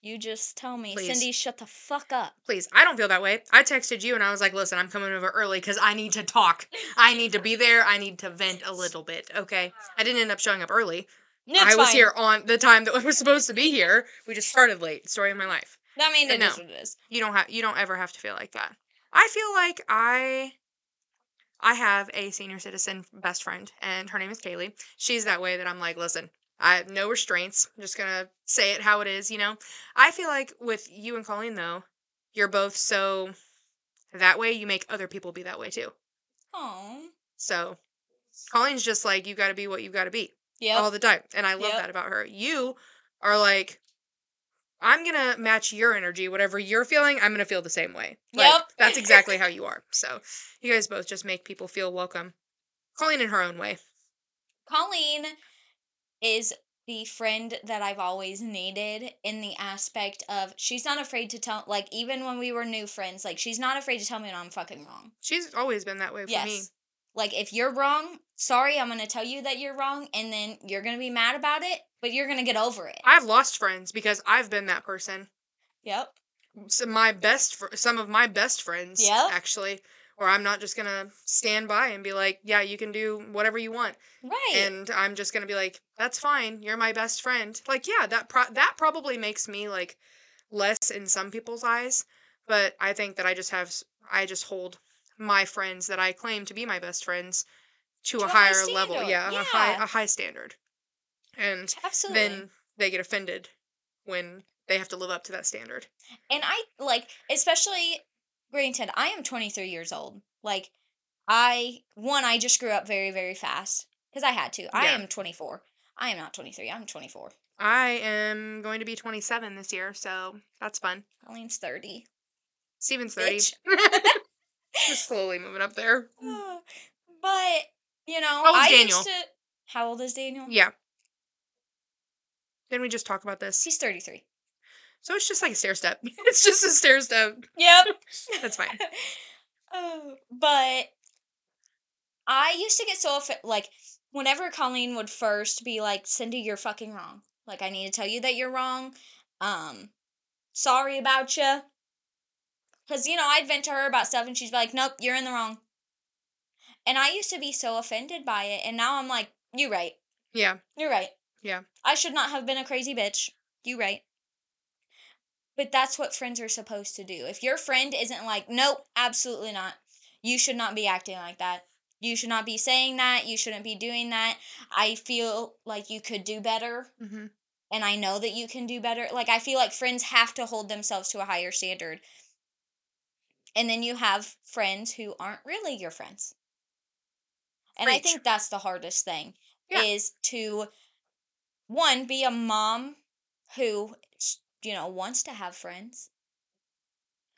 you just tell me, Please. Cindy, shut the fuck up. Please, I don't feel that way. I texted you and I was like, listen, I'm coming over early because I need to talk. I need to be there. I need to vent a little bit. Okay. I didn't end up showing up early. I was fine. here on the time that <laughs> we were supposed to be here. We just started late. Story of my life. I mean, it No. is what it is. You don't have you don't ever have to feel like that. I feel like I I have a senior citizen best friend and her name is Kaylee. She's that way that I'm like, listen, I have no restraints. I'm just gonna say it how it is, you know? I feel like with you and Colleen though, you're both so that way you make other people be that way too. Oh, So Colleen's just like you gotta be what you gotta be yep. all the time. And I love Yep. that about her. You are like, I'm gonna match your energy. Whatever you're feeling, I'm gonna feel the same way. Like, Yep. That's exactly <laughs> how you are. So you guys both just make people feel welcome. Colleen in her own way. Colleen is the friend that I've always needed in the aspect of she's not afraid to tell like even when we were new friends, like she's not afraid to tell me when I'm fucking wrong. She's always been that way for yes. me. Like if you're wrong, sorry, I'm gonna tell you that you're wrong, and then you're gonna be mad about it, but you're gonna get over it. I've lost friends because I've been that person. Yep. Some my best, fr- some of my best friends, Yep. actually. Or I'm not just gonna stand by and be like, yeah, you can do whatever you want. Right. and I'm just gonna be like, "That's fine. You're my best friend." Like, yeah, that pro- that probably makes me like less in some people's eyes, but I think that I just have I just hold my friends that I claim to be my best friends to, To a a high higher level, standard, yeah, a high a high standard, and Absolutely. then they get offended when they have to live up to that standard. And I like, especially granted, I am 23 years old. Like, I, one, I just grew up very, very fast because I had to. I am 24. I am not 23. I'm 24. I am going to be 27 this year, so that's fun. Colleen's 30. Steven's 30. <laughs> Just slowly moving up there. but, you know, How old's I Daniel? used to. How old is Daniel? Yeah. Didn't we just talk about this? He's 33. So it's just like a stair step. <laughs> <laughs> It's just a stair step. Yep. <laughs> That's fine. Oh, but I used to get so offi- like whenever Colleen would first be like, "Cindy, you're fucking wrong. Like, I need to tell you that you're wrong. Um, sorry about you." Because you know, I'd vent to her about stuff, and she'd be like, "Nope, you're in the wrong." And I used to be so offended by it, and now I'm like, you're right. Yeah. You're right. Yeah. I should not have been a crazy bitch. You right." But that's what friends are supposed to do. If your friend isn't like, nope, absolutely not. You should not be acting like that. You should not be saying that. You shouldn't be doing that. I feel like you could do better. hmm and I know that you can do better. Like I feel like friends have to hold themselves to a higher standard. And then you have friends who aren't really your friends. And I think that's the hardest thing Yeah. is to one be a mom who you know wants to have friends.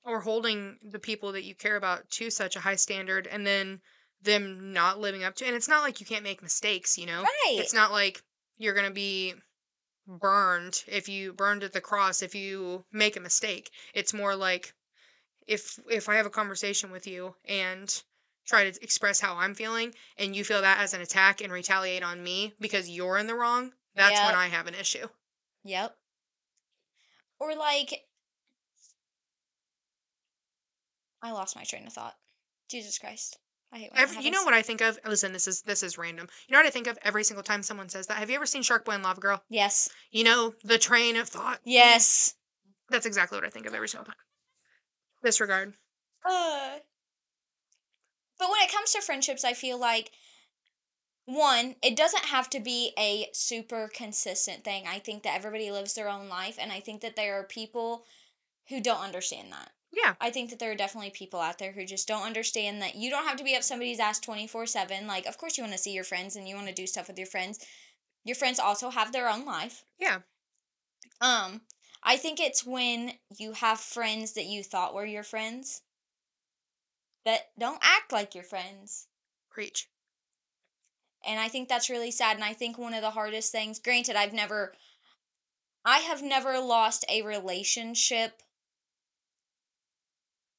or holding the people that you care about to such a high standard and then them not living up to and it's not like you can't make mistakes you know Right. it's not like you're gonna be burned if you burned at the cross if you make a mistake it's more like if if i have a conversation with you and try to express how i'm feeling and you feel that as an attack and retaliate on me because you're in the wrong that's when i have an issue Yep. Or like I lost my train of thought. Jesus Christ. I hate Every, you know what I think of? Listen, this is this is random. You know what I think of every single time someone says that? Have you ever seen Shark Boy and Lava Girl? Yes. You know the train of thought. Yes. That's exactly what I think of every single time. Disregard. Uh, but when it comes to friendships, I feel like one, it doesn't have to be a super consistent thing. I think that everybody lives their own life, and I think that there are people who don't understand that. Yeah. I think that there are definitely people out there who just don't understand that you don't have to be up somebody's ass 24 7. Like, of course, you want to see your friends and you want to do stuff with your friends. Your friends also have their own life. Yeah. Um, I think it's when you have friends that you thought were your friends that don't act like your friends. Preach. And I think that's really sad. And I think one of the hardest things, granted, I've never, I have never lost a relationship,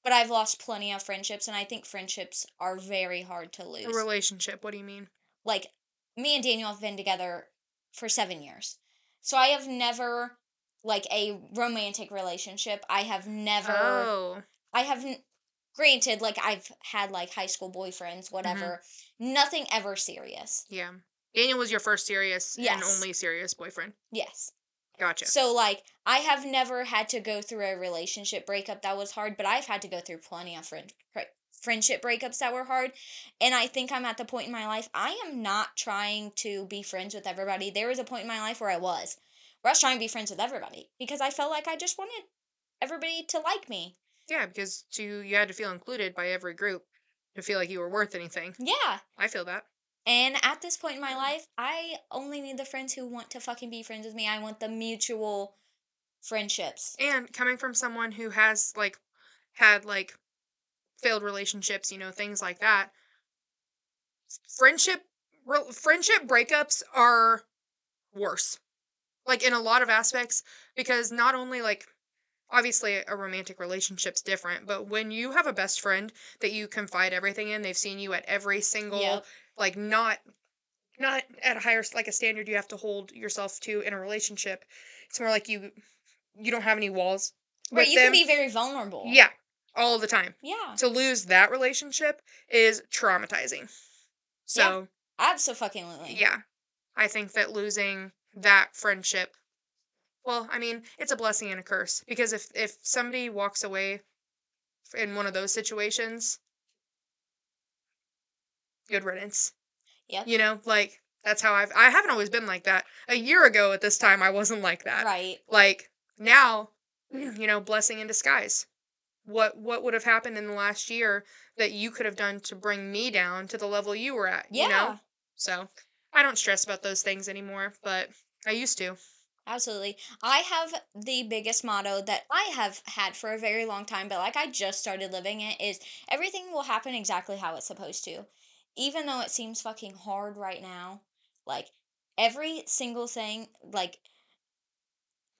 but I've lost plenty of friendships. And I think friendships are very hard to lose. A relationship. What do you mean? like, me and Daniel have been together for seven years. So I have never, like, a romantic relationship. I have never. Oh. I haven't granted like I've had like high school boyfriends, mm-hmm. whatever. Nothing ever serious. Yeah. Daniel was your first serious and only serious boyfriend. Yes. Gotcha. So like I have never had to go through a relationship breakup that was hard, but I've had to go through plenty of friend friendship breakups that were hard. And I think I'm at the point in my life I am not trying to be friends with everybody. There was a point in my life where I was. I was trying to be friends with everybody because I felt like I just wanted everybody to like me. yeah, because to you had to feel included by every group to feel like you were worth anything. Yeah. I feel that. And at this point in my life, I only need the friends who want to fucking be friends with me. I want the mutual friendships. And coming from someone who has like had like failed relationships, you know, things like that. Friendship re- friendship breakups are worse. Like in a lot of aspects because not only like obviously a romantic relationship's different, but when you have a best friend that you confide everything in, they've seen you at every single Yep. like not not at a higher like a standard you have to hold yourself to in a relationship. It's more like you you don't have any walls. Right, you can be very vulnerable. Yeah, all the time. Yeah. To lose that relationship is traumatizing. So, Absolutely. yeah. I think that losing that friendship well, I mean, it's a blessing and a curse because if if somebody walks away in one of those situations, good riddance. yeah You know, like that's how I've I haven't always been like that. A year ago at this time I wasn't like that. Right. Like now, <clears throat> you know, blessing in disguise. What what would have happened in the last year that you could have done to bring me down to the level you were at, Yeah. you know? So, I don't stress about those things anymore, but I used to. Absolutely. I have the biggest motto that I have had for a very long time, but like I just started living it is everything will happen exactly how it's supposed to. Even though it seems fucking hard right now, like every single thing, like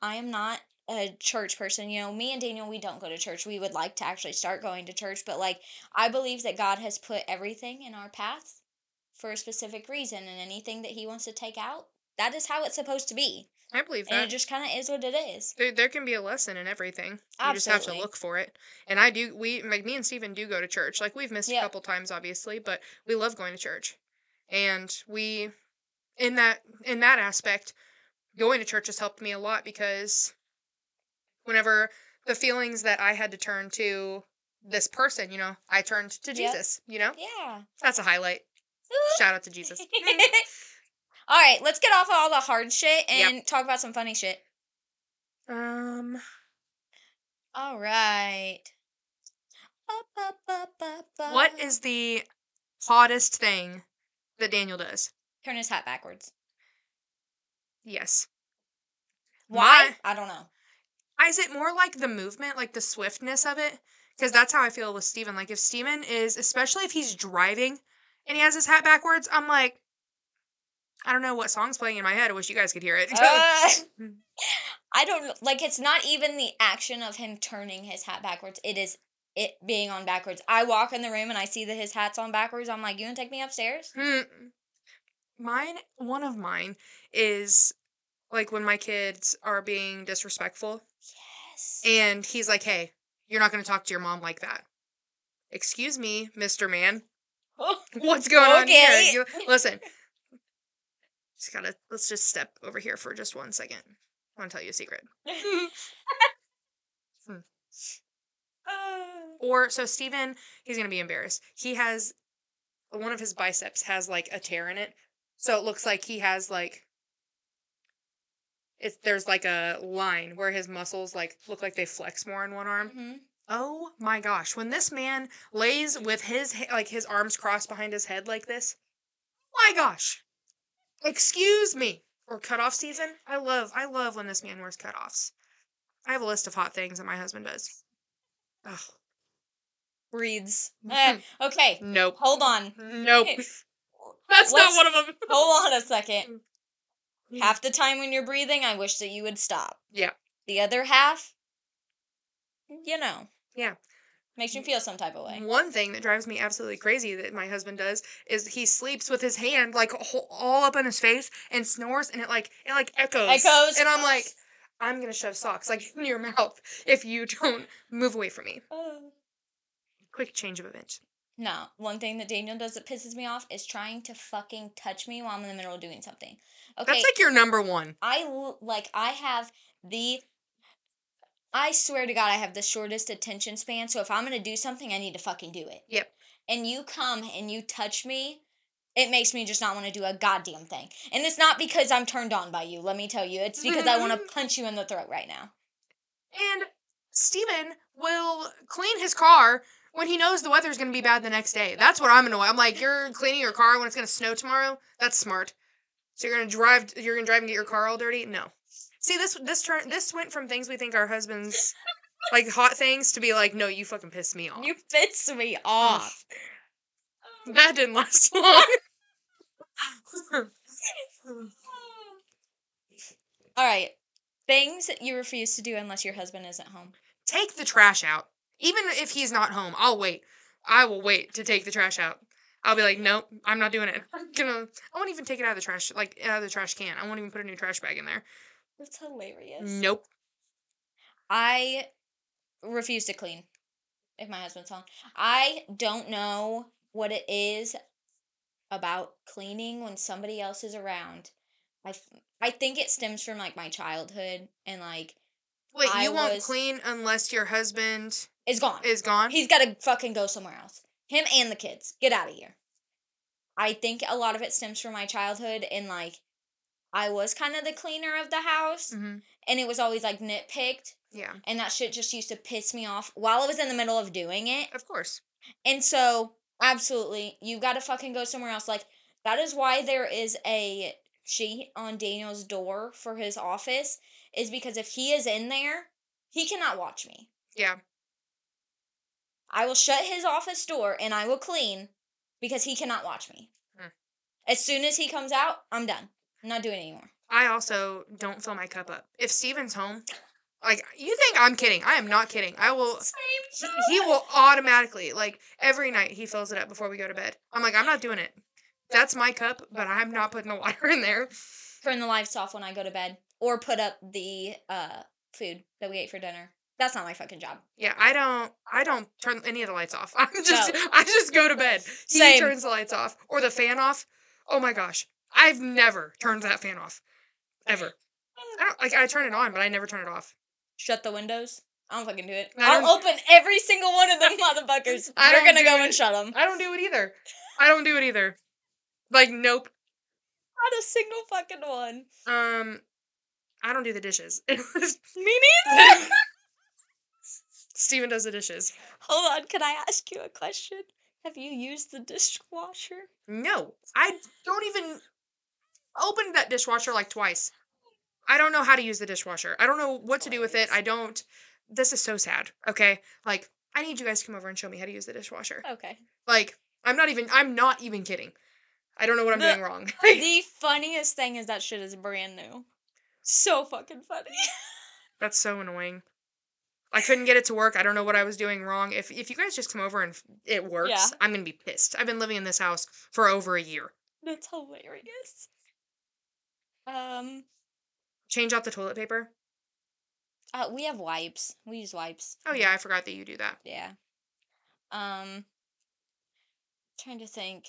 I am not a church person. You know, me and Daniel, we don't go to church. We would like to actually start going to church, but like I believe that God has put everything in our path for a specific reason, and anything that He wants to take out, that is how it's supposed to be. I believe that. And it just kind of is what it is. there, there can be a lesson in everything. You just have to look for it. And I do, we, like me and Steven do go to church. Like we've missed Yep. a couple times, obviously, but we love going to church. And we, in that, in that aspect, going to church has helped me a lot because whenever the feelings that I had to turn to this person, you know, I turned to Yep. Jesus, you know? Yeah. That's a highlight. Shout out to Jesus. <laughs> All right, let's get off of all the hard shit Yep. and talk about some funny shit. Um, All right. Ba, ba, ba, ba, ba. what is the hottest thing that Daniel does? turn his hat backwards? Yes. Why? I don't know. Is it more like the movement, like the swiftness of it? Because that's how I feel with Steven. Like if Steven is, especially if he's driving and he has his hat backwards, I'm like, I don't know what song's playing in my head. I wish you guys could hear it. Uh, <laughs> I don't like. It's not even the action of him turning his hat backwards. It is it being on backwards. I walk in the room and I see that his hat's on backwards. I'm like, you gonna take me upstairs? Hmm. Mine, one of mine is like when my kids are being disrespectful Yes. and he's like, hey, you're not going to talk to your mom like that. Excuse me, Mr. Man. <laughs> What's going on here? Okay. You, listen. Just gotta, let's just step over here for just one second. I want to tell you a secret. <laughs> <sighs> Or, so Steven, he's going to be embarrassed. He has, one of his biceps has like a tear in it. So it looks like he has like, it's, there's like a line where his muscles like look like they flex more in one arm. Mhm. Oh my gosh, when this man lays with his like his arms crossed behind his head like this, my gosh. Excuse me. Or cutoff season? I love I love when this man wears cutoffs. I have a list of hot things that my husband does. Ugh. Reads. Eh, okay. Nope. Hold on. Nope. That's Let's- not one of them. <laughs> Hold on a second. Half the time when you're breathing, I wish that you would stop. Yeah. The other half, you know. Yeah. Makes me feel some type of way. One thing that drives me absolutely crazy that my husband does is he sleeps with his hand like all up in his face and snores and it like it like echoes. Echoes. And I'm like, I'm gonna shove socks like in your <laughs> mouth if you don't move away from me. Quick change of events. No, one thing that Daniel does that pisses me off is trying to fucking touch me while I'm in the middle of doing something. Okay, That's like your number one. I like I have the I swear to God I have the shortest attention span, so if I'm going to do something I need to fucking do it. Yep. And you come and you touch me, it makes me just not want to do a goddamn thing. And it's not because I'm turned on by you, let me tell you. It's because I want to mm-hmm. punch you in the throat right now. And Steven will clean his car when he knows the weather's gonna be bad the next day. That's what I'm annoyed. I'm like, you're cleaning your car when it's gonna snow tomorrow? That's smart. So you're gonna drive you're gonna drive and get your car all dirty? No. See this this turn this went from things we think our husbands like hot things to be like, no, you fucking piss me off. You piss me off. that didn't last <laughs> long. All right. Things that you refuse to do unless your husband isn't home. take the trash out. Even if he's not home, I'll wait. I will wait to take the trash out. I'll be like, nope, I'm not doing it. <laughs> I'm gonna. I won't even take it out of the trash, like out of the trash can. I won't even put a new trash bag in there. That's hilarious. Nope. I refuse to clean if my husband's home. I don't know what it is about cleaning when somebody else is around. I, I think it stems from like my childhood and like Wait, I you won't was- clean unless your husband it's gone. is gone. He's got to fucking go somewhere else. Him and the kids. Get out of here. I think a lot of it stems from my childhood and like I was kind of the cleaner of the house hmm and it was always like nitpicked Yeah, and that shit just used to piss me off while I was in the middle of doing it. of course. And so, absolutely, you got to fucking go somewhere else. Like that is why there is a sheet on Daniel's door for his office is because if he is in there, he cannot watch me. Yeah, I will shut his office door and I will clean because he cannot watch me. Hmm. As soon as he comes out, I'm done. I'm not doing it anymore. I also don't fill my cup up. If Steven's home, like you think I'm kidding? I am not kidding. I will. He, he will automatically like every night he fills it up before we go to bed. I'm like, I'm not doing it. That's my cup, but I'm not putting the <laughs> water in there. Turn the lights off when I go to bed or put up the uh food that we ate for dinner. That's not my fucking job. Yeah, I don't I don't turn any of the lights off. <laughs> I'm just No. I just go to bed. He Same. turns the lights off or the fan off. Oh my gosh. I've never turned that fan off. Ever. I don't like I turn it on, but I never turn it off. Shut the windows. I don't fucking do it. I I'll open every single one of them <laughs> motherfuckers. I We're gonna go it. and shut them. I don't do it either. I don't do it either. Like nope. Not a single fucking one. Um, I don't do the dishes. <laughs> Me neither. <laughs> Steven does the dishes. Hold on, can I ask you a question? Have you used the dishwasher? No, I don't even open that dishwasher like twice. I don't know how to use the dishwasher. I don't know what to do with it. I don't. This is so sad. Okay, like I need you guys to come over and show me how to use the dishwasher. Okay. Like I'm not even. I'm not even kidding. I don't know what I'm The- doing wrong. <laughs> the funniest thing is that shit is brand new. So fucking funny. <laughs> That's so annoying. I couldn't get it to work. I don't know what I was doing wrong. If if you guys just come over and it works, Yeah. I'm gonna be pissed. I've been living in this house for over a year. That's hilarious. Um, Change out the toilet paper. uh, we have wipes. We use wipes. Oh yeah, I forgot that you do that. Yeah. Um, trying to think.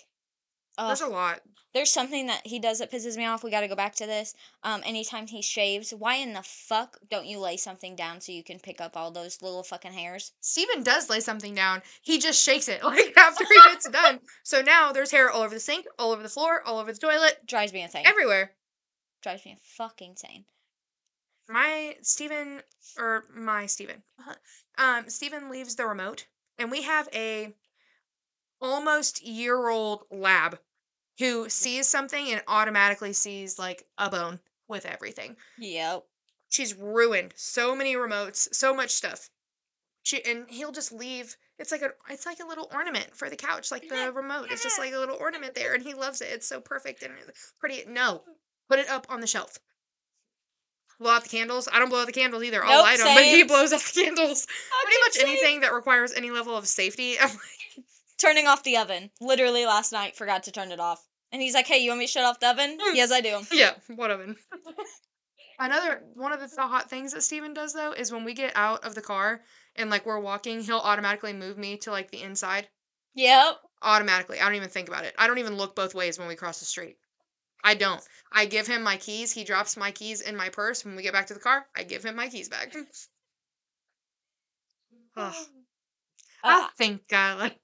There's a lot. There's something that he does that pisses me off. We got to go back to this. Um, anytime he shaves, why in the fuck don't you lay something down so you can pick up all those little fucking hairs? Steven does lay something down. He just shakes it <laughs> like after he gets done. So now there's hair all over the sink, all over the floor, all over the toilet, Drives me insane. everywhere. Drives me fucking insane. My Steven or my Steven, Um Steven leaves the remote and we have a almost year old lab who sees something and automatically sees like a bone with everything. Yep. She's ruined so many remotes, so much stuff. She and he'll just leave. It's like a it's like a little ornament for the couch, like the remote. It's just like a little ornament there, and he loves it. It's so perfect and pretty. No, put it up on the shelf. Blow out the candles. I don't blow out the candles either. I'll light them, <laughs> but he blows out the candles. Pretty much same. anything that requires any level of safety. <laughs> I'm like, Turning off the oven. Literally last night, forgot to turn it off. And he's like, hey, you want me to shut off the oven? Mm. yes, I do. <laughs> yeah, what oven? Another one of the, the hot things that Steven does though is when we get out of the car and like we're walking, he'll automatically move me to like the inside. Yep. automatically. I don't even think about it. I don't even look both ways when we cross the street. I don't. I give him my keys. He drops my keys in my purse. When we get back to the car, I give him my keys back. Mm. <sighs> Ah. Uh, Ugh. I think I like.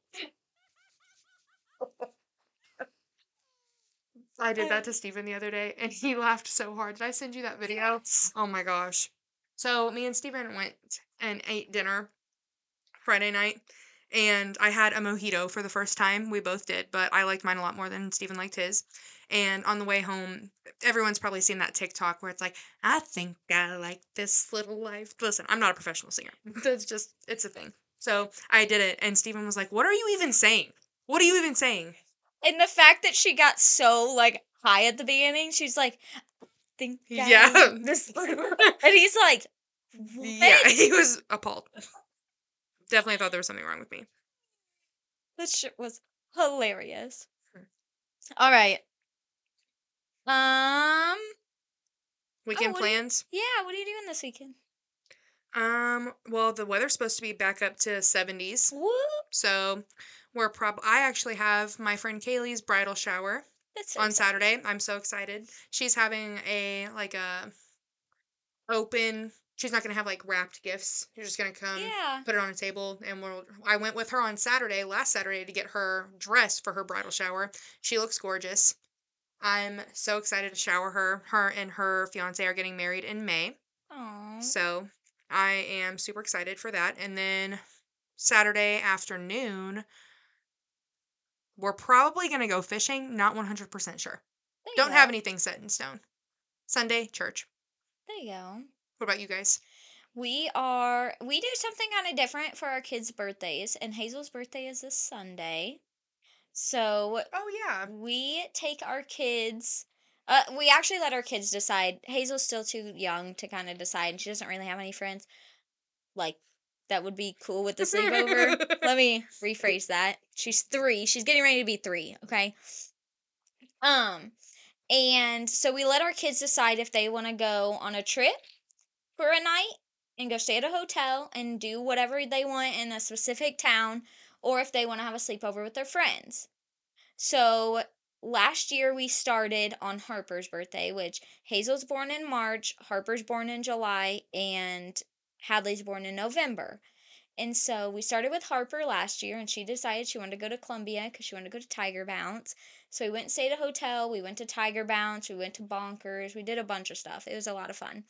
<laughs> I did that to <laughs> Steven the other day and he laughed so hard. Did I send you that video? Oh my gosh. So me and Steven went and ate dinner Friday night and I had a mojito for the first time. We both did, but I liked mine a lot more than Steven liked his. And on the way home, everyone's probably seen that TikTok where it's like, I think I like this little life. Listen, I'm not a professional singer. <laughs> That's just, it's a thing. So I did it, and Steven was like, What are you even saying? What are you even saying? and the fact that she got so like high at the beginning, she's like, I think I Yeah. like this. little-" and he's like, <laughs> what? yeah, he was appalled. Definitely thought there was something wrong with me. This shit was hilarious. Hmm. All right. Um. Weekend what do you- plans? Yeah. What are you doing this weekend? Um, well, the weather's supposed to be back up to 70s. Whoop. So we're prob I actually have my friend Kaylee's bridal shower That's so on exciting. Saturday. I'm so excited. She's having a like a open she's not gonna have like wrapped gifts. You're just gonna come Yeah. put it on a table and we'll I went with her on Saturday, last Saturday, to get her dress for her bridal shower. She looks gorgeous. I'm so excited to shower her. Her and her fiance are getting married in May. Aww. So I am super excited for that. And then Saturday afternoon, we're probably going to go fishing. Not 100% sure. Don't have anything set in stone. Sunday, church. There you go. What about you guys? We are we do something kind of different for our kids' birthdays, and Hazel's birthday is this Sunday. So Oh, yeah. we take our kids uh we actually let our kids decide. Hazel's still too young to kind of decide, and she doesn't really have any friends like that would be cool with the sleepover. <laughs> Let me rephrase that. She's 3. She's getting ready to be 3, okay? Um and so we let our kids decide if they want to go on a trip for a night and go stay at a hotel and do whatever they want in a specific town or if they want to have a sleepover with their friends. So last year we started on Harper's birthday, which Hazel's born in March, Harper's born in July, and Hadley's born in November. And so we started with Harper last year, and she decided she wanted to go to Columbia because she wanted to go to Tiger Bounce. So we went and stayed at a hotel. We went to Tiger Bounce. We went to Bonkers. We did a bunch of stuff. It was a lot of fun.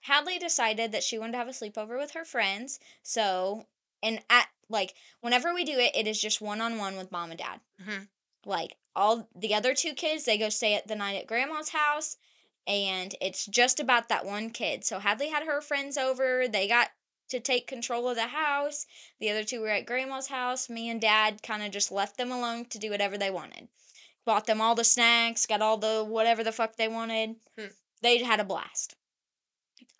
Hadley decided that she wanted to have a sleepover with her friends. So, and at like whenever we do it, it is just one on one with mom and dad. Mhm. Like all the other two kids, they go stay at the night at grandma's house, and it's just about that one kid. So Hadley had her friends over. They got to take control of the house. The other two were at grandma's house. Me and dad kind of just left them alone to do whatever they wanted. Bought them all the snacks, got all the whatever the fuck they wanted. Hmm. They had a blast.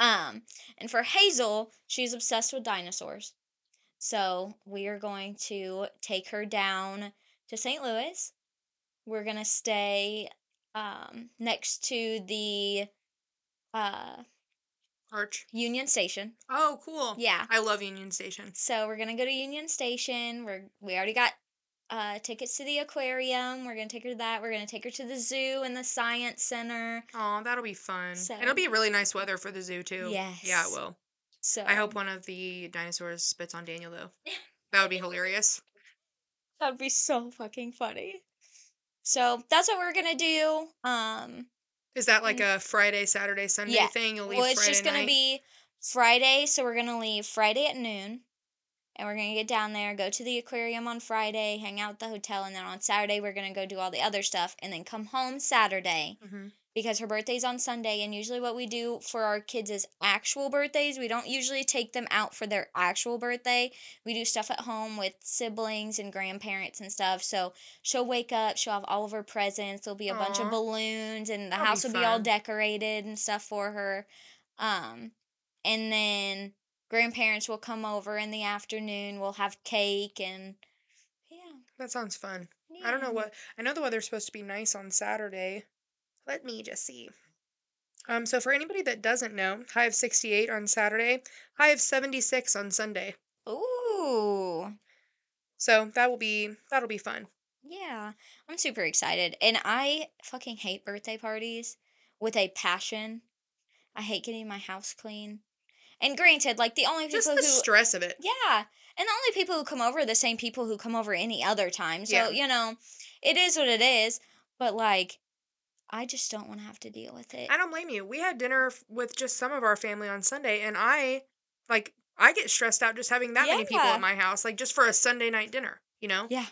Um, and for Hazel, she's obsessed with dinosaurs. So we are going to take her down to St. Louis. We're gonna stay um, next to the uh, Arch. Union Station. Oh, cool. Yeah. I love Union Station. So we're gonna go to Union Station. We're we already got uh, tickets to the aquarium. We're gonna take her to that. We're gonna take her to the zoo and the science center. Oh, that'll be fun. So- It'll be really nice weather for the zoo too. Yes. Yeah, it will. So I hope one of the dinosaurs spits on Daniel though. <laughs> That would be hilarious. that would be so fucking funny. So that's what we're gonna do. Um, Is that like a Friday, Saturday, Sunday. Yeah. thing? You'll leave well, it's Friday just gonna night? be Friday, so we're gonna leave Friday at noon, and we're gonna get down there, go to the aquarium on Friday, hang out at the hotel, and then on Saturday we're gonna go do all the other stuff, and then come home Saturday Mhm. because her birthday's on Sunday. And usually, what we do for our kids' is actual birthdays, we don't usually take them out for their actual birthday. We do stuff at home with siblings and grandparents and stuff. So she'll wake up, she'll have all of her presents. There'll be a bunch of balloons, and the That'll be house will be all decorated and stuff for her. Um, and then grandparents will come over in the afternoon. We'll have cake and yeah. That sounds fun. I don't know what. I know the weather's supposed to be nice on Saturday. Let me just see. Um, so for anybody that doesn't know, high of 68 on Saturday, high of 76 on Sunday. Ooh. So that will be that'll be fun. Yeah, I'm super excited. And I fucking hate birthday parties with a passion. I hate getting my house clean. And granted, like the only people Just the who stress of it. Yeah. And the only people who come over are the same people who come over any other time. So, Yeah. you know, it is what it is. But like I just don't want to have to deal with it. I don't blame you. We had dinner f- with just some of our family on Sunday, and I like I get stressed out just having that many people Yeah. at my house, like just for a Sunday night dinner. You know. Yeah.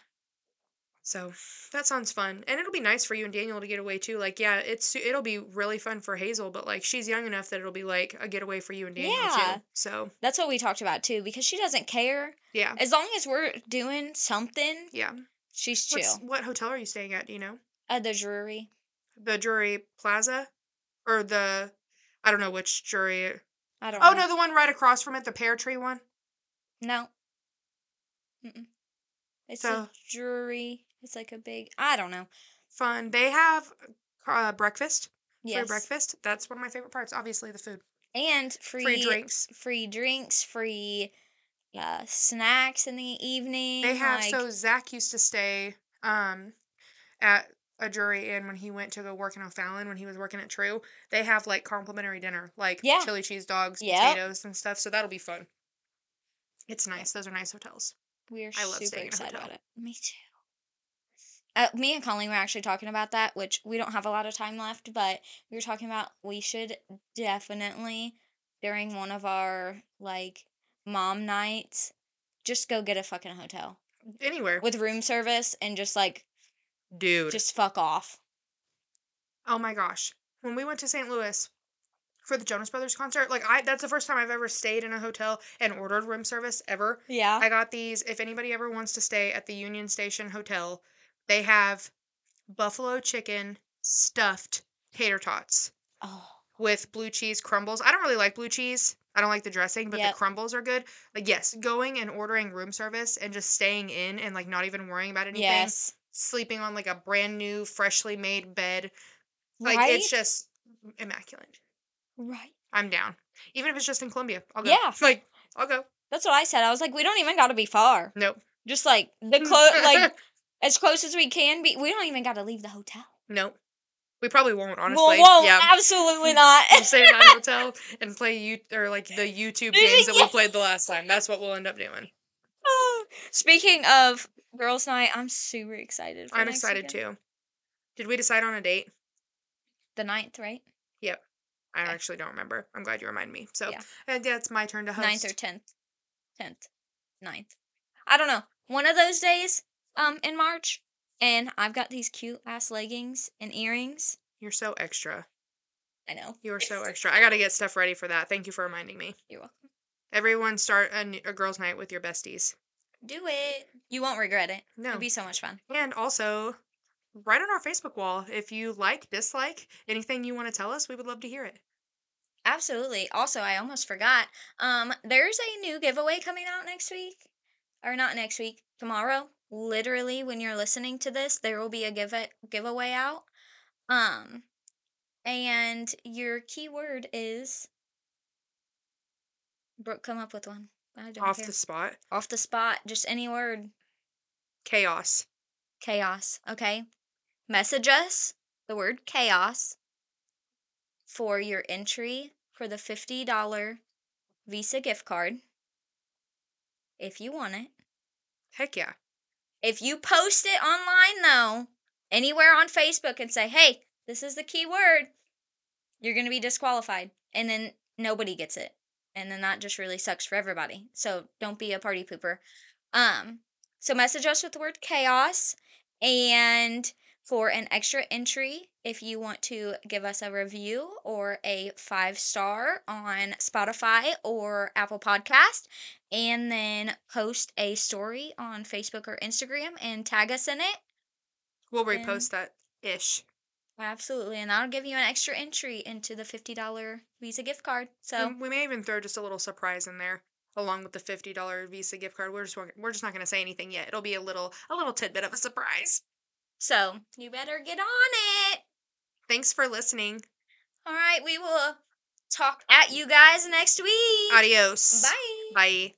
So that sounds fun, and it'll be nice for you and Daniel to get away too. Like, yeah, it's it'll be really fun for Hazel, but like she's young enough that it'll be like a getaway for you and Daniel Yeah. too. So That's what we talked about too because she doesn't care. yeah, As long as we're doing something, yeah. she's chill. What's, what hotel are you staying at? Do you know At the Drury. the Drury Plaza, or the I don't know which Drury. I don't Oh know. no, the one right across from it, the pear tree one. No. Mm-mm. It's So- a Drury. It's like a big. I don't know. Fun. They have uh, breakfast. Yes. Free breakfast. That's one of my favorite parts. Obviously, the food. And free, Free drinks. Free drinks. Free uh, snacks in the evening. They have like, so Zach used to stay um at a Drury Inn when he went to go work in O'Fallon when he was working at True. They have like complimentary dinner, like Yeah. chili cheese dogs, Yep. potatoes, and stuff. So that'll be fun. It's nice. Those are nice hotels. We're I love super staying in a excited hotel. about it. Me too. Uh, me and Colleen were actually talking about that, which we don't have a lot of time left, but we were talking about we should definitely during one of our like mom nights just go get a fucking hotel Anywhere, with room service and just like dude. just fuck off. oh my gosh, when we went to St. Louis for the Jonas Brothers concert, like I that's the first time I've ever stayed in a hotel and ordered room service ever. Yeah. I got these. If anybody ever wants to stay at the Union Station Hotel, they have buffalo chicken stuffed tater tots oh. with blue cheese crumbles. I don't really like blue cheese. I don't like the dressing, but Yep. the crumbles are good. Like yes, going and ordering room service and just staying in and like not even worrying about anything. Yes. Sleeping on like a brand new, freshly made bed. Like right? it's just immaculate. right. I'm down. Even if it's just in Columbia, I'll go. Yeah. <laughs> Like I'll go. That's what I said. I was like, we don't even got to be far. Nope. Just like the <laughs> close, like as close as we can be. We don't even got to leave the hotel. nope. We probably won't, honestly. Well, won't yeah. absolutely <laughs> not. we'll stay in that hotel <laughs> and play you or like the YouTube <laughs> games that we played the last time. That's what we'll end up doing. Oh, <sighs> speaking of girls' night, I'm super excited. For I'm excited weekend. too. Did we decide on a date? The ninth, right? Yep. I Okay. actually don't remember. I'm glad you remind me. So Yeah. uh, yeah, it's my turn to host. Ninth or tenth. Tenth. Ninth. I don't know. One of those days, um, in March. And I've got these cute ass leggings and earrings. You're so extra. I know. You are so <laughs> extra. I got to get stuff ready for that. Thank you for reminding me. You're welcome. Everyone start a girls' night with your besties. Do it. You won't regret it. No. It'll be so much fun. And also, write on our Facebook wall if you like, dislike, anything you want to tell us. We would love to hear it. Absolutely. Also, I almost forgot. Um, there's a new giveaway coming out next week. Or not next week. Tomorrow. Literally, when you're listening to this, there will be a give giveaway out. Um, and your keyword is Brooke. Come up with one. I don't Off care. the spot. Off the spot. Just any word. Chaos. Chaos. Okay. Message us the word chaos for your entry for the $50 Visa gift card. If you want it. Heck yeah. If you post it online, though, anywhere on Facebook and say, hey, this is the key word, you're going to be disqualified. And then nobody gets it. And then that just really sucks for everybody. So don't be a party pooper. Um, so message us with the word chaos. And for an extra entry, if you want to give us a review or a five star on Spotify or Apple Podcast, and then post a story on Facebook or Instagram and tag us in it. We'll And- repost that ish. Absolutely. And that'll give you an extra entry into the $50 Visa gift card. So, We- we may even throw just a little surprise in there along with the $50 Visa gift card. We're just we're just not going to say anything yet. It'll be a little a little tidbit of a surprise. So you better get on it. Thanks for listening. All right, we will talk at you guys next week. Adios. Bye. Bye.